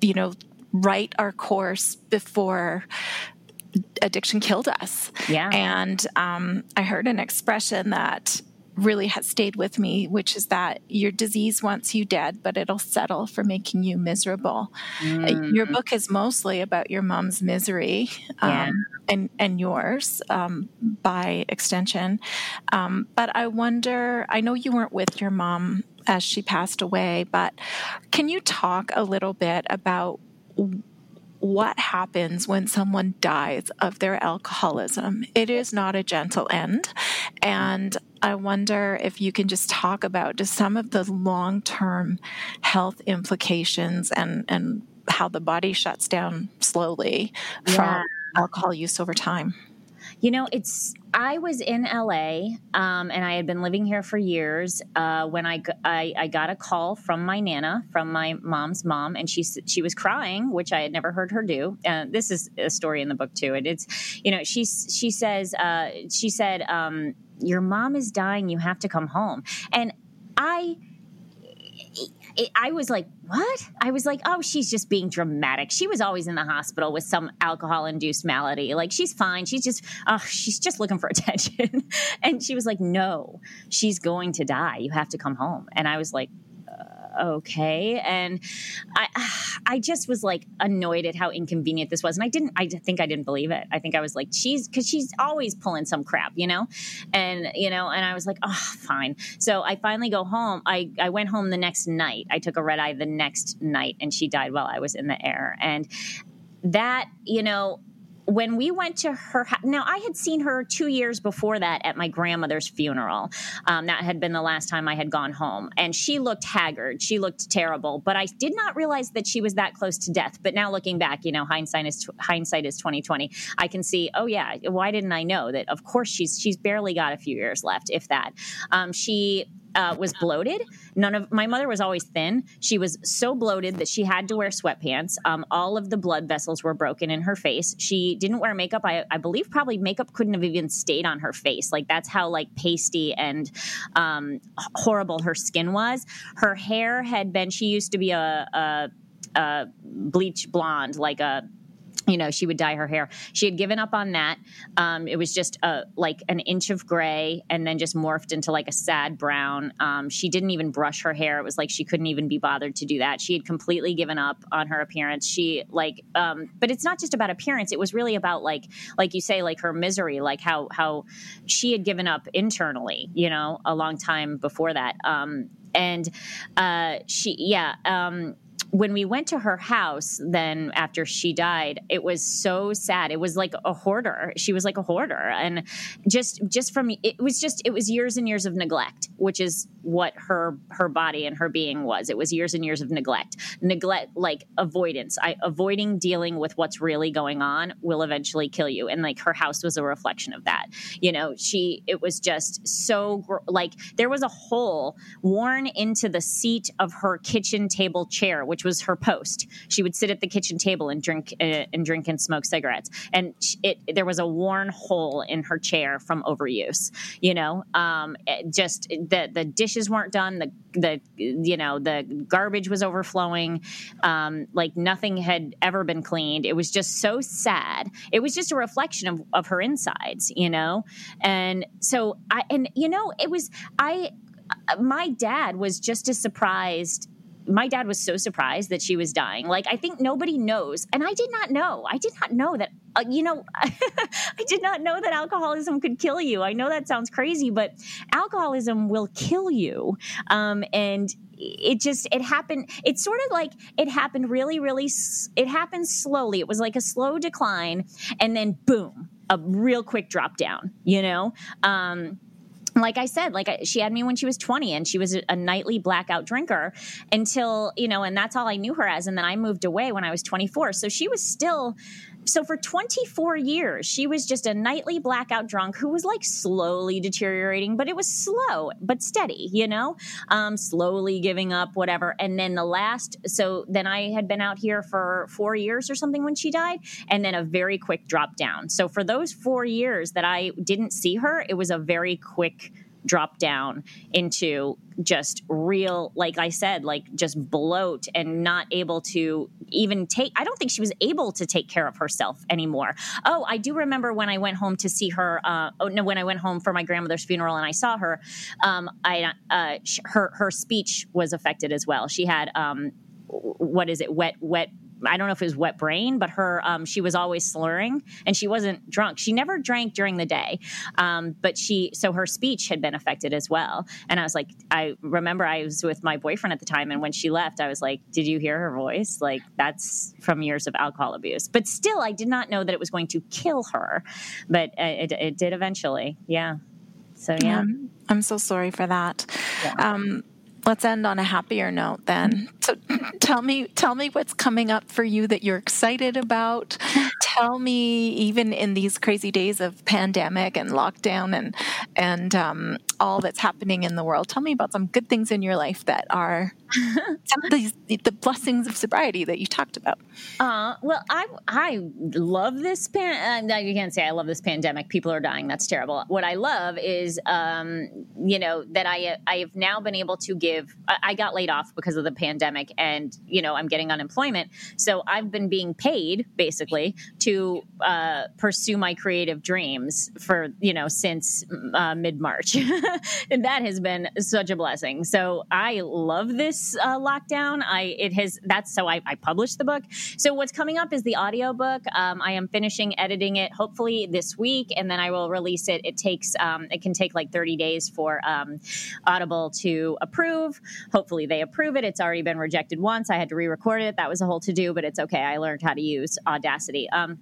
you know, right our course before addiction killed us. Yeah. And um, I heard an expression that really has stayed with me, which is that your disease wants you dead, but it'll settle for making you miserable. Mm. Your book is mostly about your mom's misery yeah. um, and, and yours um, by extension. Um, but I wonder, I know you weren't with your mom as she passed away, but can you talk a little bit about what happens when someone dies of their alcoholism. It is not a gentle end. And I wonder if you can just talk about just some of the long term health implications and, and how the body shuts down slowly yeah. from alcohol use over time. You know, it's I was in LA um, and I had been living here for years uh, when I, I, I got a call from my nana, from my mom's mom, and she she was crying, which I had never heard her do. Uh, this is a story in the book too. And it's you know she she says uh, she said um, your mom is dying. You have to come home, and I it, I was like, what? I was like, oh, she's just being dramatic. She was always in the hospital with some alcohol induced malady. Like, she's fine. She's just, oh, she's just looking for attention. and she was like, no, she's going to die. You have to come home. And I was like, okay. And I, I just was like annoyed at how inconvenient this was. And I didn't, I think I didn't believe it. I think I was like, she's, cause she's always pulling some crap, you know? And, you know, and I was like, oh, fine. So I finally go home. I, I went home the next night. I took a red eye the next night and she died while I was in the air. And that, you know, when we went to her now i had seen her two years before that at my grandmother's funeral um, that had been the last time i had gone home. And she looked haggard. She looked terrible. But i did not realize that she was that close to death. But now looking back you know hindsight is hindsight is 2020 i can see oh yeah why didn't i know that? Of course she's she's barely got a few years left if that. Um, she uh, was bloated. None of my mother was always thin. She was so bloated that she had to wear sweatpants. Um, all of the blood vessels were broken in her face. She didn't wear makeup. I, I, believe probably makeup couldn't have even stayed on her face. Like that's how like pasty and um, horrible her skin was. Her hair had been. She used to be a, a, a bleach blonde, like a you know she would dye her hair. She had given up on that. Um, it was just a, like an inch of gray and then just morphed into like a sad brown. Um, she didn't even brush her hair. It was like she couldn't even be bothered to do that. She had completely given up on her appearance. She like um, but it's not just about appearance. It was really about like like you say like her misery like how how she had given up internally you know a long time before that. Um, and uh, she yeah um, when we went to her house then after she died it was so sad. It was like a hoarder. She was like a hoarder. And just just from it was just it was years and years of neglect which is what her her body and her being was. It was years and years of neglect. Neglect like avoidance. I, avoiding dealing with what's really going on will eventually kill you. And like her house was a reflection of that. You know she it was just so like there was a hole worn into the seat of her kitchen table chair which was her post. She would sit at the kitchen table and drink uh, and drink and smoke cigarettes. And it there was a worn hole in her chair from overuse. You know, um, just the the dishes weren't done. The the you know the garbage was overflowing. Um, like nothing had ever been cleaned. It was just so sad. It was just a reflection of of her insides. You know, and so I and you know it was I my dad was just as surprised my dad was so surprised that she was dying. Like, I think nobody knows. And I did not know. I did not know that uh, you know, I did not know that alcoholism could kill you. I know that sounds crazy, but alcoholism will kill you. Um, and it just it happened it's sort of like it happened really really it happened slowly it was like a slow decline and then boom a real quick drop down you know um like I said, like she had me when she was 20 and she was a, nightly blackout drinker until, you know, and that's all I knew her as. And then I moved away when I was 24. So she was still so for 24 years, she was just a nightly blackout drunk who was like slowly deteriorating, but it was slow but steady, you know, um, slowly giving up, whatever. And then the last, so then I had been out here for four years or something when she died, and then a very quick drop down. So for those four years that I didn't see her, it was a very quick drop down into just real, like I said, like just bloat and not able to even take. I don't think she was able to take care of herself anymore. Oh, I do remember when I went home to see her. Uh, oh no, when I went home for my grandmother's funeral and I saw her, um, I uh, her her speech was affected as well. She had um, what is it? Wet wet I don't know if it was wet brain, but her um, she was always slurring and she wasn't drunk. She never drank during the day, um, but she so her speech had been affected as well. And I was like, I remember I was with my boyfriend at the time, and when she left, I was like, Did you hear her voice? Like that's from years of alcohol abuse. But still, I did not know that it was going to kill her, but uh, it, it did eventually. Yeah. So yeah. yeah. I'm so sorry for that. Yeah. Um, let's end on a happier note then. So tell me tell me what's coming up for you that you're excited about. Tell me even in these crazy days of pandemic and lockdown and and um, all that's happening in the world. Tell me about some good things in your life that are some of these the blessings of sobriety that you talked about. Uh, well, I I love this pan. Uh, you can't say I love this pandemic. People are dying. That's terrible. What I love is, um, you know, that I I have now been able to give. I, I got laid off because of the pandemic, and you know I'm getting unemployment. So I've been being paid basically to uh, pursue my creative dreams for you know since uh, mid March, and that has been such a blessing. So I love this uh, lockdown. I it has that's so I, I, published the book. So what's coming up is the audio book. Um, I am finishing editing it hopefully this week, and then I will release it. It takes um, it can take like 30 days for um, Audible to approve. Hopefully they approve it. It's already been rejected once. I had to re-record it. That was a whole to do, but it's okay. I learned how to use Audacity. Um,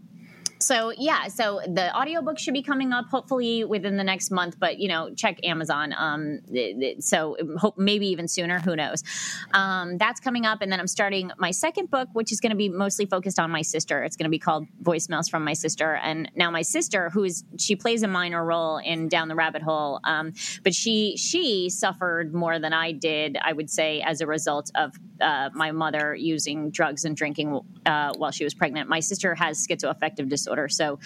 so yeah so the audiobook should be coming up hopefully within the next month but you know check amazon um, so hope maybe even sooner who knows? Um, that's coming up and then i'm starting my second book which is going to be mostly focused on my sister. It's going to be called voicemails from my sister and now my sister who is she plays a minor role in down the rabbit hole um, but she she suffered more than i did i would say as a result of uh, my mother using drugs and drinking uh, while she was pregnant. My sister has schizoaffective disorder disorder. So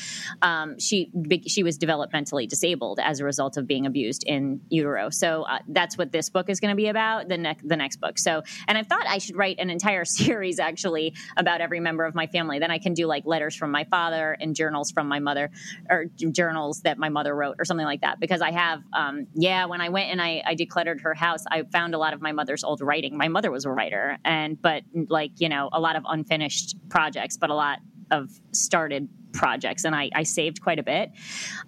um, she she was developmentally disabled as a result of being abused in utero. So uh, that's what this book is going to be about. The next the next book. So and I thought I should write an entire series actually about every member of my family. Then I can do like letters from my father and journals from my mother or journals that my mother wrote or something like that. Because I have um, yeah when I went and I, I decluttered her house, I found a lot of my mother's old writing. My mother was a writer and but like you know a lot of unfinished projects, but a lot of started projects and I, I saved quite a bit.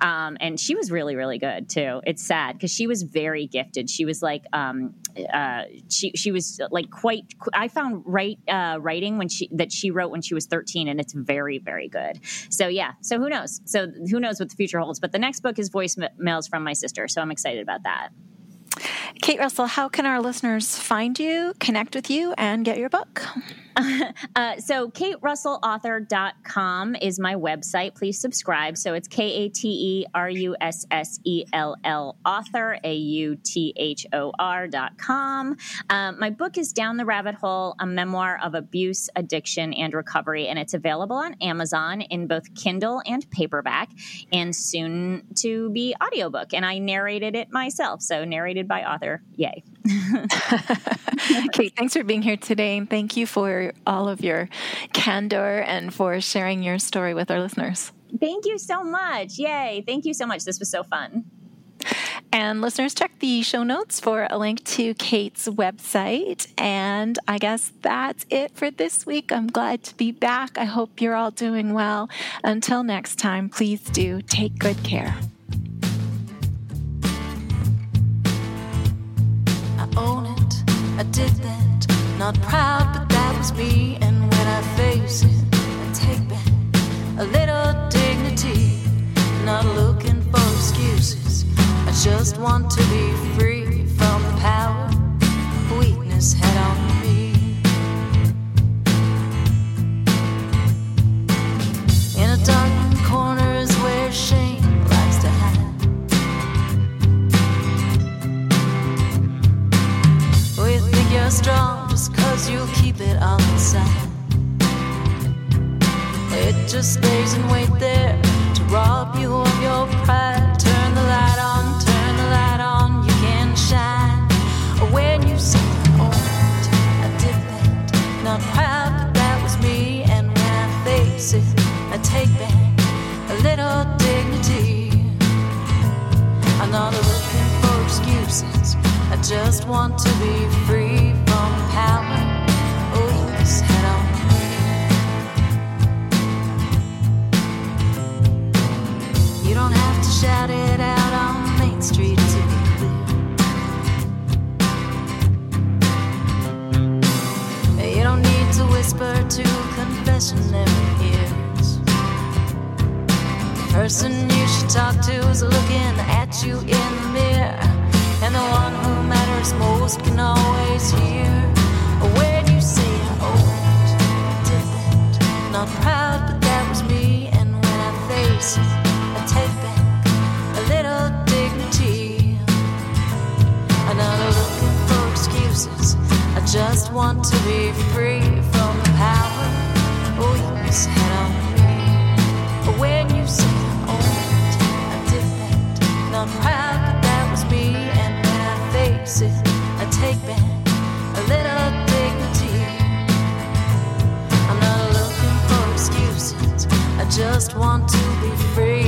Um, and she was really, really good too. It's sad because she was very gifted. She was like, um, uh, she, she was like quite, I found right, uh, writing when she, that she wrote when she was 13 and it's very, very good. So yeah. So who knows? So who knows what the future holds, but the next book is voicemails from my sister. So I'm excited about that. Kate Russell, how can our listeners find you, connect with you, and get your book? Uh, so katerussellauthor.com is my website. Please subscribe. So it's K-A-T-E-R-U-S-S-E-L-L author, A-U-T-H-O-R dot com. Um, my book is Down the Rabbit Hole, a memoir of abuse, addiction, and recovery. And it's available on Amazon in both Kindle and paperback and soon to be audiobook. And I narrated it myself. So narrated by author. Yay. Kate, thanks for being here today. And thank you for all of your candor and for sharing your story with our listeners. Thank you so much. Yay. Thank you so much. This was so fun. And listeners, check the show notes for a link to Kate's website. And I guess that's it for this week. I'm glad to be back. I hope you're all doing well. Until next time, please do take good care. Own it, I did that. Not proud, but that was me. And when I face it, I take back a little dignity. Not looking for excuses. I just want to be free from the power weakness had on you're strong just cause you keep it all inside. It just stays and wait there to rob you of your pride. Turn the light on, turn the light on, you can shine. When you say oh, I did that, not proud, but that was me. And when I face it, I take back a little dignity. I'm not looking for excuses. I just want to be free from power. This head on me. You don't have to shout it out on Main Street to be clear. You don't need to whisper to confessionary ears. Person you should talk to is looking at you in the mirror and the one who matters most can always hear oh, when you say. I owned, I did. Not proud, but that was me. And when I face it, I take back a little dignity. i looking for excuses. I just want to be free from the power. Oh, you had on me. When you say just want to be free.